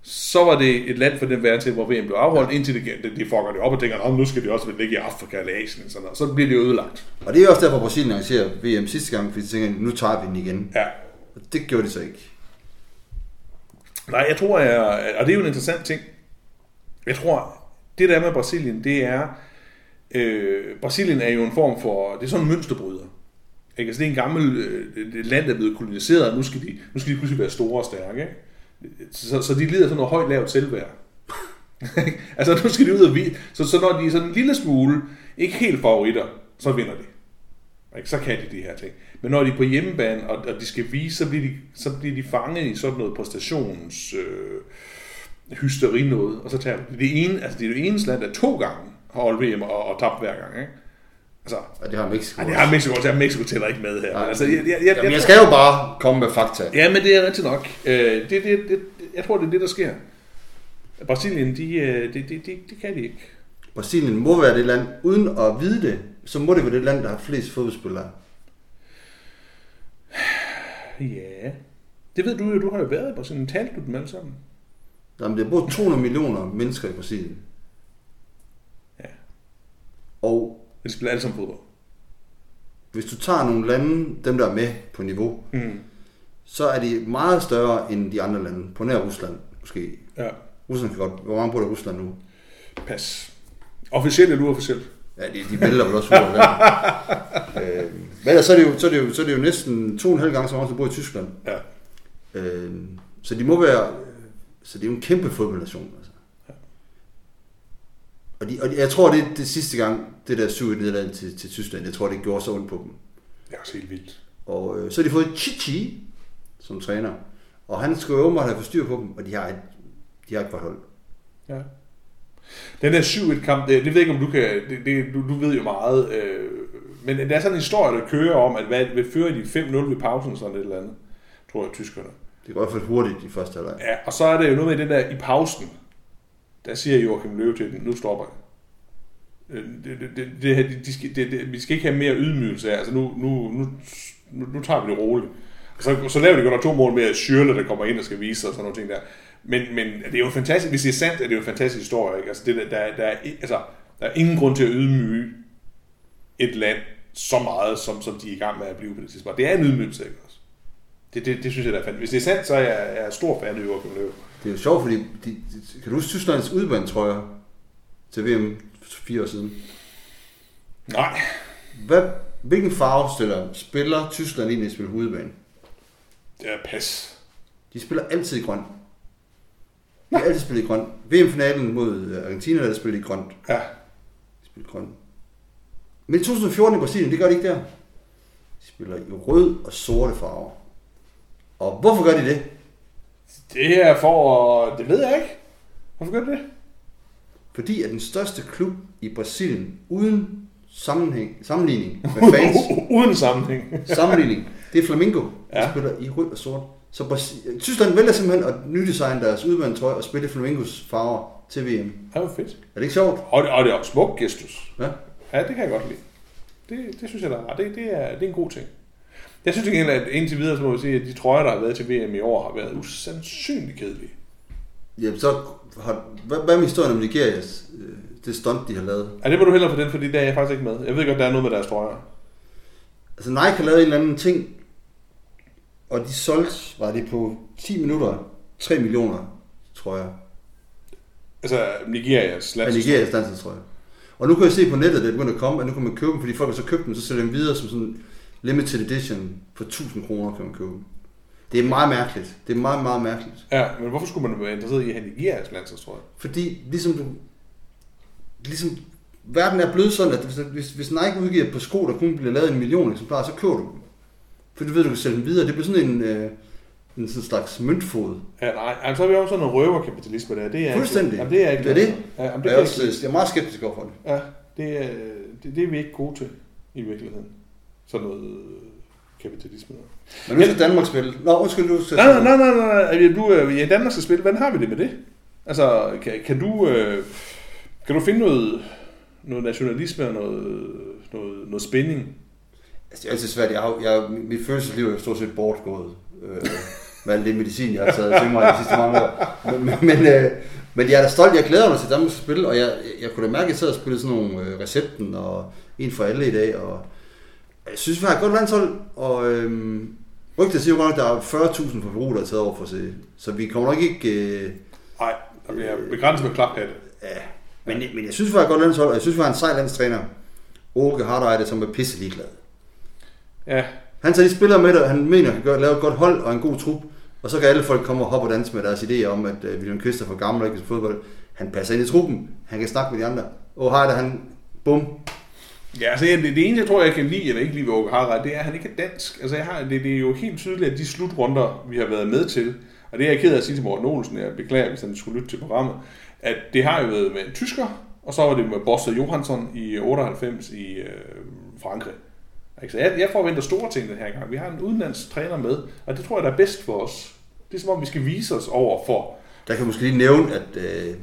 så var det et land for den verden til, hvor VM blev afholdt, indtil de, de, fucker det op og tænker, "Nå, nu skal de også ligge i Afrika eller Asien. Sådan noget. Så bliver det ødelagt. Og det er også derfor, Brasilien arrangerer VM sidste gang, fordi de tænker, nu tager vi den igen. Ja. Og det gjorde de så ikke. Nej, jeg tror, jeg, og det er jo en interessant ting. Jeg tror, det der er med Brasilien, det er, øh, Brasilien er jo en form for, det er sådan en mønsterbryder. Ikke? Altså, det er en gammel øh, land, der er blevet koloniseret, og nu skal de, nu skal de pludselig være store og stærke. Ikke? Så, så de lider sådan noget højt lavt selvværd. altså nu skal de ud og vide. Så, så når de er sådan en lille smule, ikke helt favoritter, så vinder de. Ikke? Så kan de de her ting. Men når de er på hjemmebane, og, og de skal vise, så bliver de, så bliver de fanget i sådan noget præstations øh, hysteri noget, og så tager de det ene, altså det er det eneste land, der to gange har holdt VM og, og tabt hver gang. Ikke? Altså, Og det har Mexico. ej, det har Mexico også. Ja, Mexico tæller ikke med her. Nej. Altså, jeg, jeg, jeg, Jamen, jeg skal jo bare komme med fakta. Ja, men det er rigtigt nok. Øh, det, det, det, jeg tror, det er det, der sker. Brasilien, de, øh, det, det, det, det kan de ikke. Brasilien må være det land, uden at vide det, så må det være det land, der har flest fodboldspillere. Ja. Det ved du jo, du har jo været i Brasilien. Talte du dem alle sammen? Jamen, der bor 200 millioner mennesker i Brasilien. Og De spiller alle sammen fodbold. hvis du tager nogle lande, dem der er med på niveau, Mm. så er de meget større end de andre lande. På nær Rusland, måske. Ja. Rusland kan godt. Hvor mange bor der i Rusland nu? Pas. Officielt eller uofficielt? Ja, de, de vælter vel også ud øh, men ellers så er, det jo, så, er det jo, så er det jo næsten to og en halv gang så meget, som bor i Tyskland. Ja. Øh, så de må være... Så det er jo en kæmpe fodboldnation. Altså. Og, de, og de, jeg tror, det er det sidste gang, det der 7 nederlag til, til Tyskland, jeg tror, det gjorde så ondt på dem. Det er også helt vildt. Og øh, så har de fået Chichi som træner. Og han skal jo åbenbart have forstyr på dem, og de har et, de har et godt hold. Ja. Den der 7-1-kamp, det, det ved ikke, om du kan... Det, det, du, du ved jo meget. Øh, men der er sådan en historie, der kører om, at hvad, hvad fører de 5-0 ved pausen, sådan et eller andet, tror jeg, tyskerne. Det går i hvert fald hurtigt i første halvleg. Ja, og så er det jo noget med den der i pausen. Der siger Joachim Løve til den, nu stopper jeg. Øh, det, det, det, det, de, de skal, det, det, vi skal ikke have mere ydmygelse af. Altså nu, nu, nu, nu, nu tager vi det roligt. Så, så laver de godt nok to mål med at Schürrle, der kommer ind og skal vise sig og sådan nogle ting der. Men, men det er jo fantastisk, hvis det er sandt, er det jo en fantastisk historie. Ikke? Altså, det, der, der, der, er, altså, der er ingen grund til at ydmyge et land så meget, som, som de er i gang med at blive på det tidspunkt. Det er en ydmygelse, ikke også? Det, det, det synes jeg, der er fantastisk. Hvis det er sandt, så er jeg, jeg er stor fan af Joachim Løve. Det er jo sjovt, fordi de, de, kan du huske Tysklands udbanetrøjer til VM for fire år siden? Nej, Hvad, hvilken farve stiller, spiller Tyskland ind i at spille udebane? det er pas. De spiller altid i grøn. De har altid spillet i grønt. VM-finalen mod øh, Argentina, der er spillet i grønt. Ja. De spiller grønt. Men i 2014 i Brasilien, det gør de ikke der. De spiller i rød og sorte farver. Og hvorfor gør de det? Det er for... Det ved jeg ikke. Hvorfor gør det det? Fordi at den største klub i Brasilien, uden sammenhæng, sammenligning med fans, Uden sammenhæng. sammenligning, det er Flamengo. De Ja. spiller i rød og sort. Så Brasi- Tyskland vælger simpelthen at nydesigne deres udvandtrøje og spille Flamengos farver til VM. Det var fedt. Er det ikke sjovt? Og, det- og det er også smuk gestus. Ja. Ja, det kan jeg godt lide. Det, det synes jeg, der er. Det, det, er, det er en god ting. Jeg synes egentlig, at indtil videre, så må jeg sige, at de trøjer, der har været til VM i år, har været usandsynligt kedelige. Jamen så har, hvad, hvad med historien om Nigerias, øh, det stunt, de har lavet? Ja, det må du hellere for den, fordi der er jeg faktisk ikke med. Jeg ved godt, der er noget med deres trøjer. Altså Nike har lavet en eller anden ting, og de solgte, var det på 10 minutter, 3 millioner, tror jeg, Altså, Nigerias af lands. Nigerias landsholdstrøjer. Og nu kan jeg se på nettet, at det er begyndt at komme, at nu kan man købe dem, fordi folk har så købt dem, så sælger dem videre som sådan limited edition for 1000 kroner kan man købe. Det er meget mærkeligt. Det er meget, meget mærkeligt. Ja, men hvorfor skulle man være interesseret i at have Nigerias landsholdstrøje? Fordi ligesom du, ligesom verden er blevet sådan, at hvis, hvis, Nike udgiver på sko, der kun bliver lavet en million eksemplarer, så køber du dem. For du ved, du kan sælge dem videre. Det bliver sådan en, øh, en sådan slags møntfod. Ja, nej, altså, så har vi også sådan en røverkapitalisme der. Det er Fuldstændig. Ikke, jamen, det er ikke Det er det. Ja, jamen, Det det er er også, jeg er meget skeptisk overfor det. ja, det er, det, det er vi ikke gode til i virkeligheden. Sådan noget kapitalisme. Men nu skal Danmark spille. Nå, undskyld, du skal Nej, nej, nej, nej, nej. Du, øh, ja, Danmark skal spille. Hvordan har vi det med det? Altså, kan, kan du, øh, kan du finde noget, noget nationalisme og noget, noget, noget spænding? Altså, det er altid svært. Jeg har, jeg, mit følelsesliv er stort set bortgået. Øh, med alt det medicin, jeg har taget til mig de sidste mange år. Men, men, men, øh, men jeg er da stolt. Jeg glæder mig til Danmarks spil, og jeg, jeg kunne da mærke, at jeg sad og spillede sådan nogle øh, recepten og en for alle i dag. Og jeg synes, vi har et godt landshold, og øh, rygtet siger jo godt, at der er 40.000 fra Peru, der er taget over for sig. Så vi kommer nok ikke... Øh, Nej, der bliver begrænset med klaphatte. ja, men, men jeg synes, vi har et godt landshold, og jeg synes, vi har en sej landstræner. Åke Hardejde, som er pisse ligeglad. Ja, Han tager de spillere med, og han mener, at han lave et godt hold og en god trup. Og så kan alle folk komme og hoppe og danse med deres idéer om, at uh, William Kvist er for gammel og ikke fodbold. Han passer ind i truppen. Han kan snakke med de andre. Og har han, bum. Ja, altså det, det eneste, jeg tror, jeg kan lide eller ikke lide ved Åke Harald, det er, at han ikke er dansk. Altså jeg har, det, det er jo helt tydeligt, at de slutrunder, vi har været med til, og det er jeg ked af at sige til Morten Olsen, jeg beklager, hvis han skulle lytte til programmet, at det har jo været med en tysker, og så var det med Bosse Johansson i 98 i øh, Frankrig. Ikke? Så jeg, jeg forventer store ting den her gang. Vi har en udenlandsk træner med, og det tror jeg, der er bedst for os. Det er som om, vi skal vise os over for Der kan måske lige nævne, at, øh,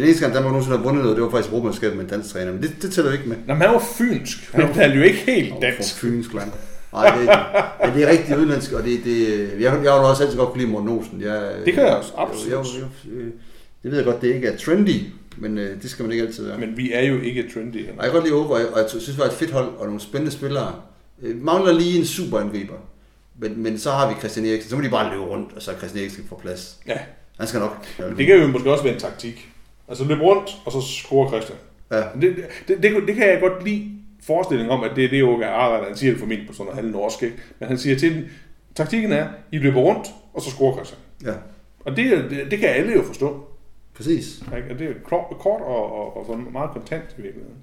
den eneste gang, Danmark nogensinde har vundet noget, det var faktisk Europamesterskabet med en dansk træner. Men det, det tæller jo ikke med. Nå, men han var fynsk. Han talte jo ikke helt dansk. For Fyns land. Nej, det, ja, det er rigtig udenlandsk, og det, det, jeg, jeg har også altid godt kunne lide Morten Olsen. Jeg, Det kan jeg også, absolut. Jeg, jeg, jeg, det ved jeg godt, det ikke er trendy, men øh, det skal man ikke altid være. Men vi er jo ikke trendy. Og jeg kan godt lide Ove, og jeg, og jeg synes, det var et fedt hold, og nogle spændende spillere. Øh, mangler lige en superangriber. Men, men så har vi Christian Eriksen, så må de bare løbe rundt, og så Christian Eriksen få plads. Ja, Han skal nok. men det kan jo måske også være en taktik. Altså løbe rundt, og så score Christian. Ja. Men Det, det, det, det kan jeg godt lide forestillingen om, at det er det, Åke Arald, han siger det formentlig på sådan noget halv norsk, ikke? Men han siger til den, taktikken er, I løber rundt, og så scorer Christian. ja, Og det, er- det, det kan alle jo forstå. præcis. Ikke? Og det er kort, kort og, og, og sådan meget kontant i virkeligheden.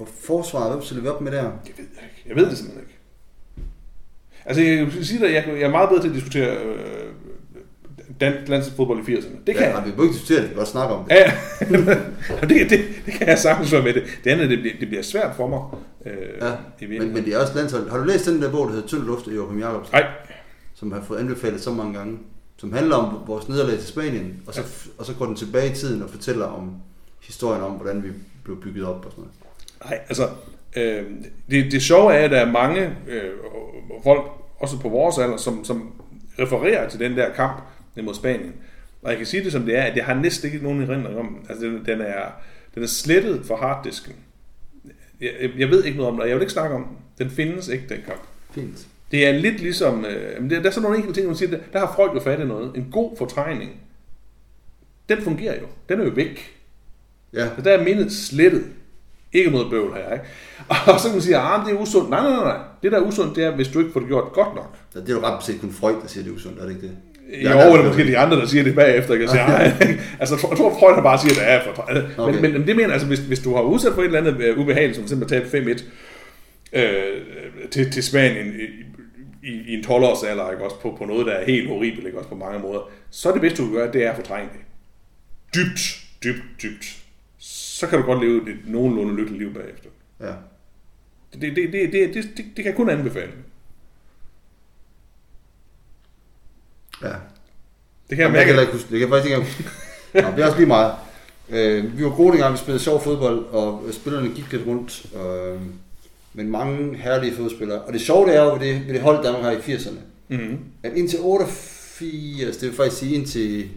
Og forsvaret, hvad stiller vi op med der? Det ved jeg ikke. Jeg ved det simpelthen ikke. Altså, jeg vil sige dig, jeg, jeg er meget bedre til at diskutere øh, dansk landsfodbold i 80'erne. Det kan ja, jeg. vi må ikke diskutere det, vi kan godt snakke om det. Ja, det, det, det kan jeg sagtens være med det. Det andet, det bliver, det bliver svært for mig. Øh, Ja, i men, men det er også landshold. Har du læst den der bog, der hedder Tynd Luft af Joachim Jacobsen? Nej, som har fået anbefalet så mange gange, som handler om vores nederlag til Spanien, og så, ja. og så går den tilbage i tiden og fortæller om historien om, hvordan vi blev bygget op og sådan noget. nej, altså, øh, det, det sjove er, at der er mange øh, folk, også på vores alder, som, som refererer til den der kamp mod Spanien. Og jeg kan sige det som det er, at jeg har næsten ikke nogen erindring om den. Altså, den, den, er, den er slettet fra harddisken. Jeg, jeg- ved ikke noget om det, og jeg vil ikke snakke om den. Den findes ikke, den kamp. Fint. Det er lidt ligesom, øh, det, der er sådan nogle enkelte ting, man siger, der, der har folk jo fat i noget. En god fortrængning, den fungerer jo. Den er jo væk. Ja, Så der er mindet slettet. Ikke noget bøvl her, ikke? Og så kan man sige, at det er usundt. Nej, nej, nej, nej. Det der er usundt, det er, hvis du ikke får det gjort godt nok. det er jo ret beset kun Freud, der siger, det er usundt, er det ikke det? I Ja, år ja. er det måske de andre, der siger det bagefter. Jeg, siger, "Ej." altså, jeg tror, jeg tror, Freud har bare siger, at det er for okay. Okay. men, men, det mener altså, hvis, hvis du har udsat for et eller andet øh, ubehageligt, som simpelthen at tabe 5-1 øh, til, til Spanien i, i, en 12-års alder, ikke? Også på, på noget, der er helt horribelt, ikke? Også på mange måder, så er det bedste, du kan gøre, det er at fortrænge det. Dybt, dybt, dybt. Så kan du godt leve et nogenlunde lykkeligt liv bagefter. Ja. Det, det, det, det, det, det, det kan jeg kun anbefale. Ja. Det kan jeg Jamen, jeg kan ikke huske det. Jeg kan faktisk ikke huske. Nå, det er også lige meget. Øh, vi var gode dengang, vi spillede sjov fodbold, og spillerne gik lidt rundt. Øh, men mange herlige fodspillere. Og det sjove det er jo ved det, ved det hold, Danmark har i 80'erne. Mm-hmm. At indtil 88, det vil faktisk sige indtil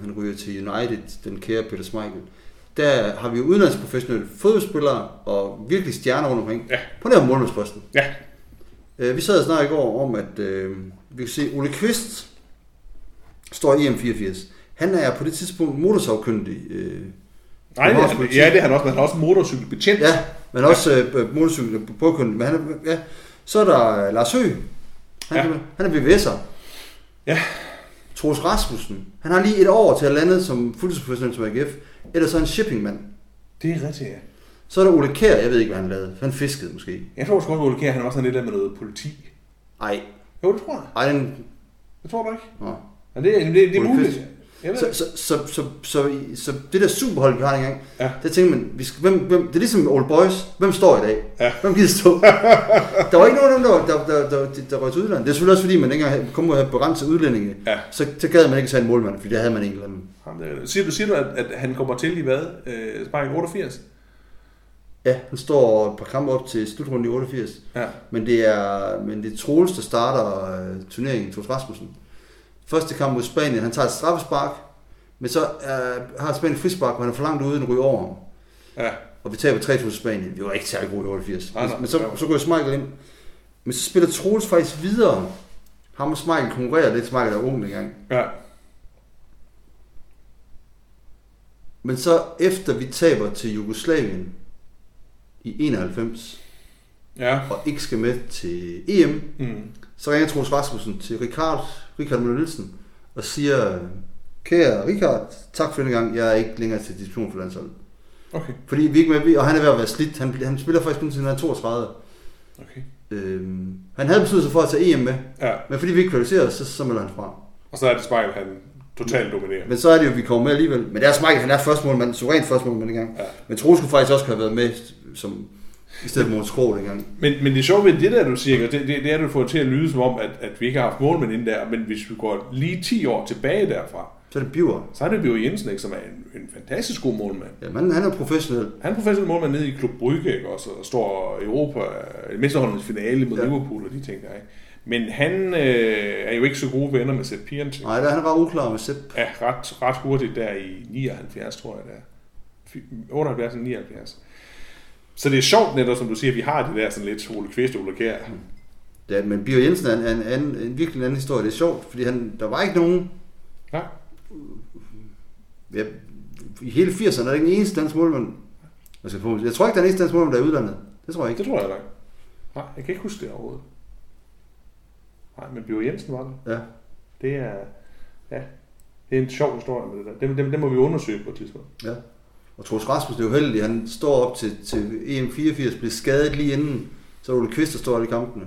han ryger til United, den kære Peter Schmeichel, der har vi jo udenlandsprofessionelle fodboldspillere og virkelig stjerner rundt omkring. Ja. På den her målmandsposten. Ja. Øh, vi sad snart i går om, at øh, vi kan se, Ole Kvist står i EM84. Han er på det tidspunkt motorsavkyndig. Øh, Nej, det, politi. ja, det er han også. Men han er også motorcykelbetjent. ja, men også øh, motorcykel bådkyndig. Men han er, ja. Så er der Lars Høgh. Han, Ja. ja. han er VVS'er. Ja. Troels Rasmussen. Han har lige et år til at lande som fuldtidsprofessionel som AGF. Ellers så er han shippingmand. Det er rigtigt, ja. Så er der Ole Kær. Jeg ved ikke, hvad han lavede. Han fiskede måske. Jeg tror også, at Ole Kjær, han er også sådan lidt med noget politi. Ej, Jo, det tror jeg. ej den... Det tror du ikke. Nå. Men det, det, det er Ole muligt. Så, det. så, så, så, så, så, det der superhold, vi har engang, Ja. der tænker man, vi skal, hvem, hvem, det er ligesom Old Boys. Hvem står i dag? Ja. Hvem gider stå? der var ikke nogen der, der, der, der, der, var til udlandet. Det er selvfølgelig også fordi, man ikke engang kun må have begrænset udlændinge. Ja. Så, så gad man ikke tage en målmand, fordi der havde man en eller anden. Ham der- Siger du, siger du at, at han kommer til i hvad? Øh, sparring 88? Ja, han står et par kampe op til slutrunden i 88. Ja. Men det er, men det er Troels, der starter øh, turneringen, Troels Rasmussen. Første kamp mod Spanien, han tager et straffespark, men så øh, har Spanien frispark, hvor han er for langt ude, den ryger over ham. Ja. Og vi taber 3-2 til Spanien. Vi var ikke særlig gode i 88. Nej, nej. men så, så går Smeichel ind. Men så spiller Troels faktisk videre. Ham og Smeichel konkurrerer lidt. Smeichel er ung dengang. Ja. Men så efter vi taber til Jugoslavien i 91, Ja. og ikke skal med til EM, Mm. så ringer Troels Rasmussen til Richard, Richard Møller Nielsen og siger, kære Richard, tak for denne gang, jeg er ikke længere til diskussion for landsholdet. Okay. Fordi vi ikke med, og han er ved at være slidt. Han, han spiller faktisk kun til han er 32. Okay. Øhm, han havde besluttet sig for at tage EM med, Ja. men fordi vi ikke kvalificerer os, så, så melder han fra. Og så er det Spejl, han totalt dominerer. Men så er det jo, at vi kommer med alligevel. Men det er Smeichel, han er første målmand, suveræn første målmand dengang. Ja. Men Troels skulle faktisk også have været med, som, i stedet for Krog dengang. Men, men det sjove ved det der, du siger, det, det, det er, du får til at lyde som om, at, at vi ikke har haft målmænd inde der, men hvis vi går lige 10 år tilbage derfra, Så er det Biver. så er det Bjørn Jensen, ikke, som er en, en fantastisk god målmand. Ja, men han er professionel. Han er professionel målmand nede i Klub Brygge, ikke, også, og står i Europa, i finale mod Ja. Liverpool og de ting der, ikke? Men han øh, er jo ikke så gode venner med Sepp Pianti. Nej, der, han var uklar med Sepp. Ja, ret, ret hurtigt der i 79, tror jeg er. Fy- 78 og 79. Så det er sjovt netop, som du siger, at vi har de der sådan lidt Ole Kvist Ole Kjær. Ja, men Biver Jensen er en, en, en, en virkelig en anden historie. Det er sjovt, fordi han, der var ikke nogen... Ja. Ja, I hele 80'erne er der ikke en eneste dansk målmand. Jeg, skal på, jeg tror ikke, der er en eneste dansk målmand, der er udlandet. Det tror jeg ikke. Det tror jeg da ikke. Nej, jeg kan ikke huske det overhovedet. Nej, men Bjørn Jensen var det. Ja. Det er, ja, det er en sjov historie med det der. Dem, dem, dem må vi undersøge på et tidspunkt. Ja. Og Troels Rasmussen er jo heldig. Han står op til, til EM 84, bliver skadet lige inden. Så er det Ole Kvist, der står i kampene.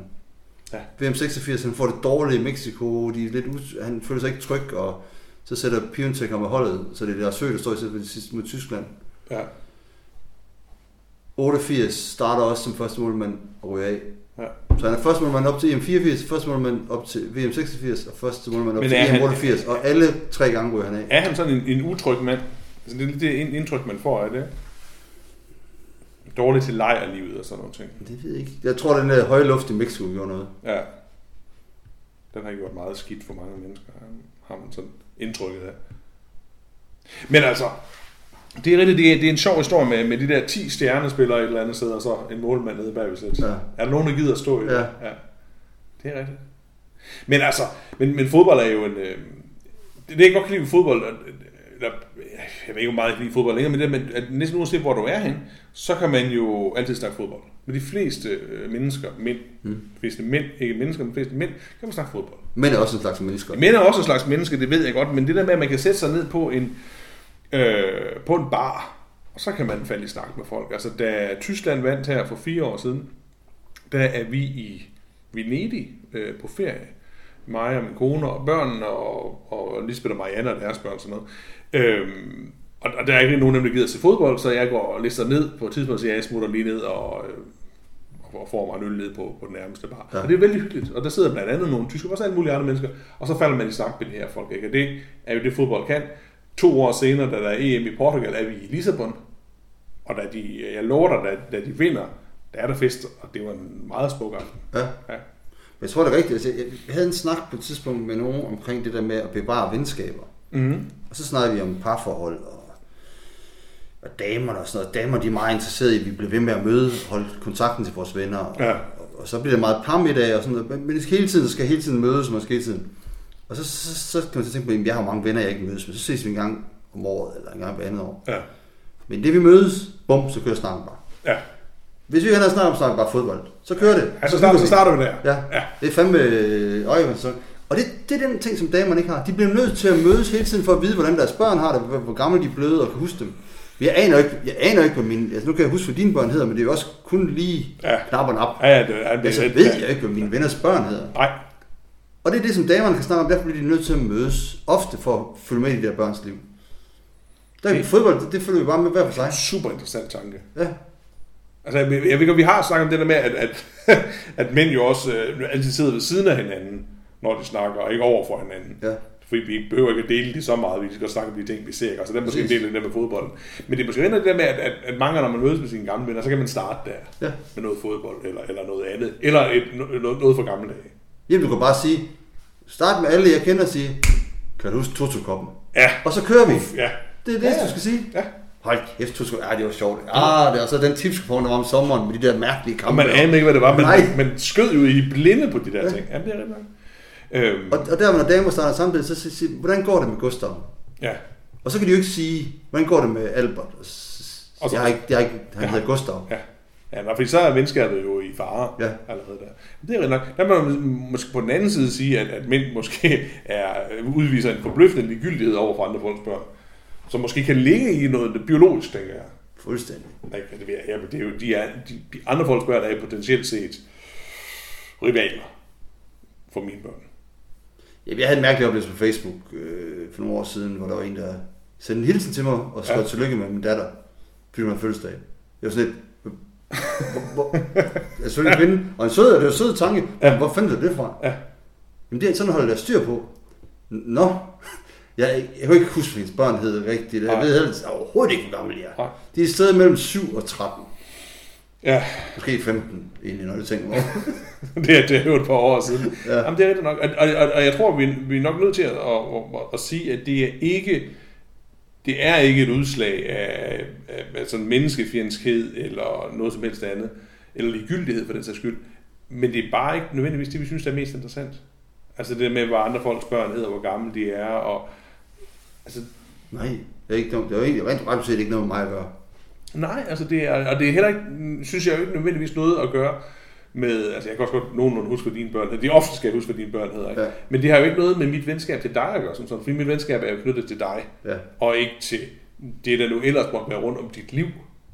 Ja. VM 86, han får det dårligt i Mexico. De er lidt us- han føler sig ikke tryg, og så sætter Piontek ham med holdet, så det er der sø, der står i stedet for de sidste mod Tyskland. Ja, 88 starter også som første målmand og ryger af. ja. Så han er første målmand op til EM 84, første målmand op til VM 86 og første målmand op Men til er EM han- 88. Og alle tre gange ryger han af. Er han sådan en, en utryg mand? Altså, det er lidt det ind- indtryk, man får af det. Dårlig til lejrlivet og sådan nogle ting. Det ved jeg ikke. Jeg tror, den der høje luft i Mexico gjorde noget. Ja. Den har gjort meget skidt for mange mennesker, har man sådan indtrykket af. Men altså, det er rigtigt, det er, det er en sjov historie med, med de der 10 stjernespillere et eller andet sted, og så en målmand nede bagved selv. Ja. Er der nogen, der gider at stå i det? Ja. ja. Det er rigtigt. Men altså, men, men fodbold er jo en... Øh, det, det jeg godt kan lide ved fodbold, eller, jeg ved ikke, hvor meget jeg kan fodbold længere, men det med, at næsten uanset hvor du er hen, så kan man jo altid snakke fodbold. Med de fleste øh, mennesker, mænd, mm. de fleste mænd, ikke mennesker, men de fleste mænd, kan man snakke fodbold. Men er også en slags mennesker. Mænd er også en slags menneske, det ved jeg godt, men det der med, at man kan sætte sig ned på en, øh, på en bar, og så kan man falde i snak med folk. Altså, da Tyskland vandt her for fire år siden, der er vi i Venedig øh, på ferie. Mig og min kone og børnene og, og Lisbeth og Marianne og deres børn og sådan noget. Øhm, og, og der er ikke nogen, der gider se fodbold, så jeg går og lister ned på et tidspunkt, siger, jeg smutter lige ned og, øh, og får mig en øl ned på, på den nærmeste bar. Ja. Og det er vældig hyggeligt. Og der sidder blandt andet nogle tyskere, også alle mulige andre mennesker, og så falder man i snak med de her folk. Ikke? Og det er jo det, fodbold kan. To år senere, da der er EM i Portugal, er vi i Lissabon. Og da de, jeg lover dig, da, da de vinder, der er der fest, og det var en meget smuk aften. Ja. Ja. Men jeg tror, det er rigtigt. Altså, jeg havde en snak på et tidspunkt med nogen omkring det der med at bevare venskaber. Mm-hmm. Og så snakkede vi om parforhold og, og damerne og sådan noget. Damer, de er meget interesserede i, at vi bliver ved med at møde, holde kontakten til vores venner. Og, Ja. og, og så bliver det meget parmiddag og sådan noget. Men, men det skal hele tiden, skal hele tiden mødes, man skal hele tiden. Og så, så, så, kan man så tænke på, at jeg har mange venner, jeg ikke mødes med. Så ses vi en gang om året, eller en gang hver andet år. Ja. Men det vi mødes, bum, så kører snakken bare. Ja. Hvis vi hellere snakker om snakker bare fodbold, så kører det. Altså, så starter, så starter vi der. Ja, Ja. det er fandme øh, øje, så. Og det, det er den ting, som damerne ikke har. De bliver nødt til at mødes hele tiden for at vide, hvordan deres børn har det, hvor, hvor gamle de er blevet og kan huske dem. Jeg aner ikke, jeg aner ikke, hvad mine, altså nu kan jeg huske, hvad dine børn hedder, men det er jo også kun lige Ja. knap og nap. Ja, ja, det, ja, det, Altså, ved jeg ikke, hvad mine venners børn hedder. Nej, Og det er det, som damerne kan snakke om, derfor bliver de nødt til at mødes ofte for at følge med i de der børns liv. Der er Det- fodbold, det, det følger vi bare med hver for sig. super interessant tanke. Ja. Altså, jeg, jeg ved godt, vi har snakket om det der med, at, at, at mænd jo også øh, altid sidder ved siden af hinanden, når de snakker, og ikke over for hinanden. Ja. Fordi vi ikke behøver ikke at dele det så meget, vi skal snakke om de ting, vi ser. Altså, det er måske en del af det der med fodbolden. Men det er måske det der med, at, at, at mange, når man mødes med sine gamle venner, så kan man starte der Ja. med noget fodbold, eller, eller noget andet. Eller et, noget, noget for gamle dage. Jamen, du kan bare sige, start med alle, jeg kender, og sige, kan du huske Toto-koppen? Ja, Og så kører vi. ja, Det er det, Ja, ja. du skal sige. ja. Hold kæft, du skulle... Ja, det var sjovt. Ah, det var så den tipskupon, der var om sommeren med de der mærkelige Og kampe. man anede ikke, hvad det var, men man skød jo i blinde på de der Ja. ting. Ja, det er rigtigt nok. Øhm, Og, og der, når damer starter samtidig, så siger de, hvordan går det med Gustav? ja. Og så kan de jo ikke sige, hvordan går det med Albert? Og så- Jeg har ikke, jeg har ikke, han Ja. hedder Gustav. Ja. Ja, nå, fordi så er venskabet jo i fare Ja. allerede der. Det er nok. Der må man måske på den anden side sige, at, at mænd måske er, udviser en forbløffende ligegyldighed over for andre folks. Som måske kan ligge i noget biologisk, tænker jeg. Fuldstændig. Nej, det ved jeg, ja, men det er jo, de, er, de, de andre folks børn er potentielt set rivaler for mine børn. Jeg havde en mærkelig oplevelse på Facebook øh, for nogle år siden, hvor der var en, der sendte en hilsen til mig og skrev Ja. tillykke med min datter, fordi havde fødselsdag. Jeg var sådan lidt... Jeg så en kvinde, og en sød, det var en sød tanke. Ja. Hvor fandt du det fra? Ja. Jamen det er sådan, holder der styr på. Nå, jeg, jeg kan ikke huske, hvad hendes børn hed rigtigt. Jeg Nej. ved heller overhovedet ikke, hvor gammel de er. De er et sted mellem 7 og 13. Ja, Måske 15, egentlig, når jeg tænker over. det er, det er jo et par år siden. Ja. Ja. Jamen, det er rigtigt nok. Og, og, og, og jeg tror, vi, vi er nok nødt til at, at, at, at sige, at det er ikke det er ikke et udslag af, af, af sådan menneskefjendskhed eller noget som helst andet, eller ligegyldighed for den sags skyld. Men det er bare ikke nødvendigvis det, vi synes er mest interessant. Altså det med, hvad andre folks børn hedder, hvor gamle de er, og altså, Nej, det er, ikke, noget- det er egentlig rent ret set ikke noget med mig at gøre. Nej, altså det er, og det er heller ikke, synes jeg jo ikke nødvendigvis noget at gøre med, altså jeg kan også godt nogenlunde huske, hvad dine børn hedder. De ofte skal jeg huske, hvad dine børn hedder. Ikke? Ja. Men det har jo ikke noget med mit venskab til dig at gøre, som sådan, fordi mit venskab er jo knyttet til dig, Ja. og ikke til det, der nu ellers måtte være rundt om dit liv.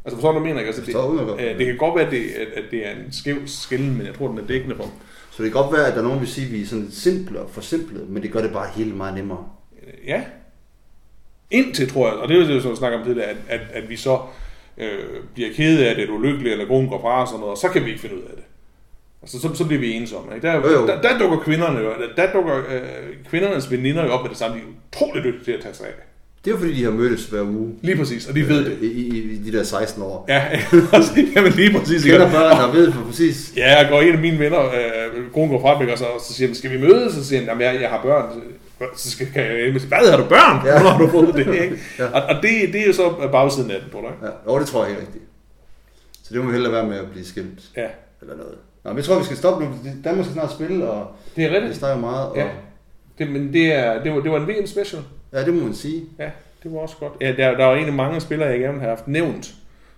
Altså forstår du, hvad jeg mener? Altså, det, Forstår udmærket. øh, det kan godt være, at det, at, at det er en skæv skælden, men jeg tror, den er dækkende for. Så det kan godt være, at der er nogen, der vil sige, at vi er sådan lidt simple og forsimplede, men det gør det bare helt meget nemmere. Øh, Ja. Indtil, tror jeg, og det er jo det, som jeg snakker om tidligere, at, at, at vi så øh, bliver kede af det, er ulykkelige, eller grunden går fra og sådan noget, og så kan vi ikke finde ud af det. Altså, så, så bliver vi ensomme. Ikke? Der, Jo, jo. der, der, dukker kvinderne jo, der, der dukker øh, kvindernes veninder jo op med det samme, de er utroligt dygtige til at tage sig af. Det er jo fordi, de har mødtes hver uge Lige præcis, og de ved det. i, i, i de der 16 år. Ja, jamen lige præcis. De kender børn, der ved for præcis. Ja, jeg går en af mine venner, øh, konen går frem, ikke, og så, så siger han, skal vi mødes? Så siger han, jamen jeg, jeg har børn. Så skal, kan jeg sige, hvad har du børn? Ja. Hvornår har du fået det? Ikke? Ja. Og, og det, det er jo så bagsiden af den på dig. Ja, jo, det tror jeg helt rigtigt. Så det må vi hellere være med at blive skilt. Ja, Eller noget. Nå, men jeg tror, vi skal stoppe nu. Danmark skal snart spille, og det er det rigtigt. snakker meget. Og, Ja. Det, men det, er, det, var, det var en VM special. ja, det må man sige. Ja, det var også godt. Ja, der, der var egentlig mange spillere, jeg gerne har haft nævnt,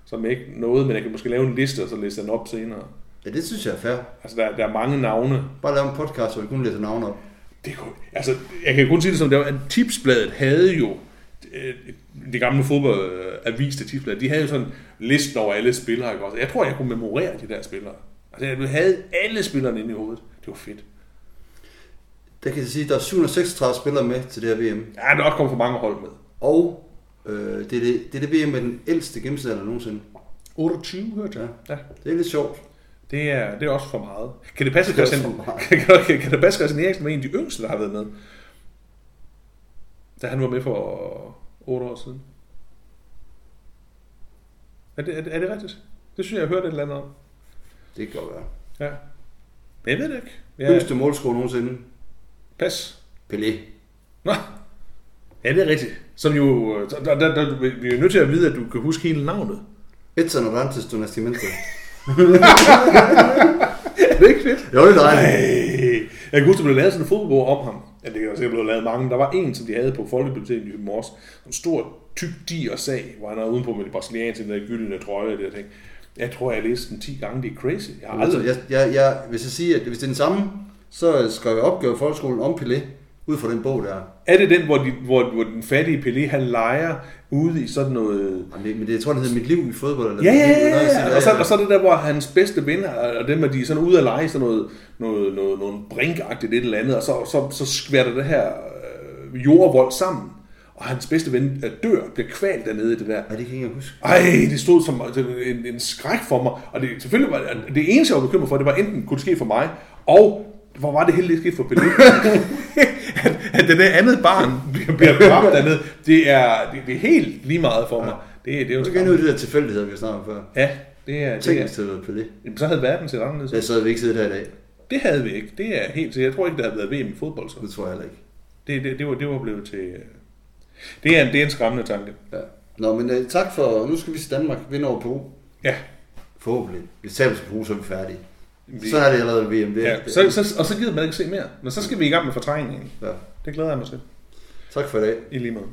som ikke nåede, men jeg kan måske lave en liste, og så læse den op senere. Ja, det synes jeg er fair. Altså, der, der er mange navne. Bare lave en podcast, hvor vi kun læser navne op. Det kunne, altså, jeg kan kun sige det som det var, at Tipsbladet havde jo, øh, det gamle fodboldavis, det Tipsbladet, de havde jo sådan listen over alle spillere, ikke også? Jeg tror, jeg kunne memorere de der spillere. Altså, jeg havde alle spillerne inde i hovedet. Det var fedt. Der kan jeg sige, at der er 736 spillere med til det her VM. Ja, der er også kommet for mange hold med. Og øh, det, er det, det er det VM med den ældste gennemsnitsalder nogensinde. 28, hørte jeg. Ja. Det er lidt sjovt. Det er, det er også for meget. Kan det passe, Det Christian, kan, kan, det passe, Christian Eriksen var en af de yngste, der har været med? Da han var med for 8 år siden. Er det, er det, er det rigtigt? Det synes jeg, jeg hørte et eller andet om. Det kan godt være. Ja. Men jeg ved det ikke. Ja, Yngste målscore nogensinde. pas. Pelé. Nå. Ja, det er rigtigt. Som jo, der, der, der, vi er nødt til at vide, at du kan huske hele navnet. Edson Orantes do Nascimento. Er det ikke fedt? Jo, det er dejligt. Ej. Jeg kan huske, der blev lavet sådan en fodbog om ham. Ja, det kan sikkert blive lavet mange. Der var en, som de havde på Folkebiblioteket i Mors. En stor, tyk diger sag, hvor han er udenpå med det brasilianske, den der gyldne trøje og det der ting. Jeg tror, jeg læste den 10 gange. Det er crazy. Jeg har Altså, aldrig... jeg, jeg, jeg, hvis jeg siger, at hvis det er den samme, så skrev jeg opgave i folkeskolen om Pelé, ud fra den bog der. Er det den, hvor, de, hvor, hvor den fattige Pelé, han leger ude i sådan noget... Jamen, det- Men det, jeg tror, den hedder Mit liv i fodbold. Eller Ja, ja, ja, noget, ja. Og så, og så er det der, hvor hans bedste venner, og dem er de sådan ude at lege sådan noget, noget, noget, noget brinkagtigt et eller andet, og så, så, så skværter det her øh, jordvold sammen, og hans bedste ven øh, dør, bliver kvalt dernede i det der. Ja, det kan jeg huske. Ej, det stod som en, en skræk for mig, og det, selvfølgelig var det, det eneste, jeg var bekymret for, det var enten kunne det ske for mig, og hvor var det heldigt sket for Pelé. at, at det der andet barn bliver, bliver ramt dernede, det er, det, det er helt lige meget for mig. Det, det er jo Nu kan jeg nu de der tilfældigheder, vi har snakket om før. Ja, det er, det Tænk, hvis det havde været Pelé. Jamen, så havde verden set anderledes ud. Ja, så havde vi ikke siddet her i dag. Det havde vi ikke. Det er helt sikkert. Jeg tror ikke, der havde været VM i fodbold. Så. Det tror jeg heller ikke. Det, det, det, var, det var blevet til... øh, Det er en, det er en skræmmende tanke. Ja. Nå, men uh, tak for... Nu skal vi se Danmark vinde over Peru. Ja. Forhåbentlig. Hvis taber til Peru, så er vi færdige. Vi, Så er det allerede VM. Det, ja. det, Så, så, og så gider man ikke se mere. Men så skal vi i gang med fortrængningen. ja. Det glæder jeg mig til. Tak for i dag. I lige måde.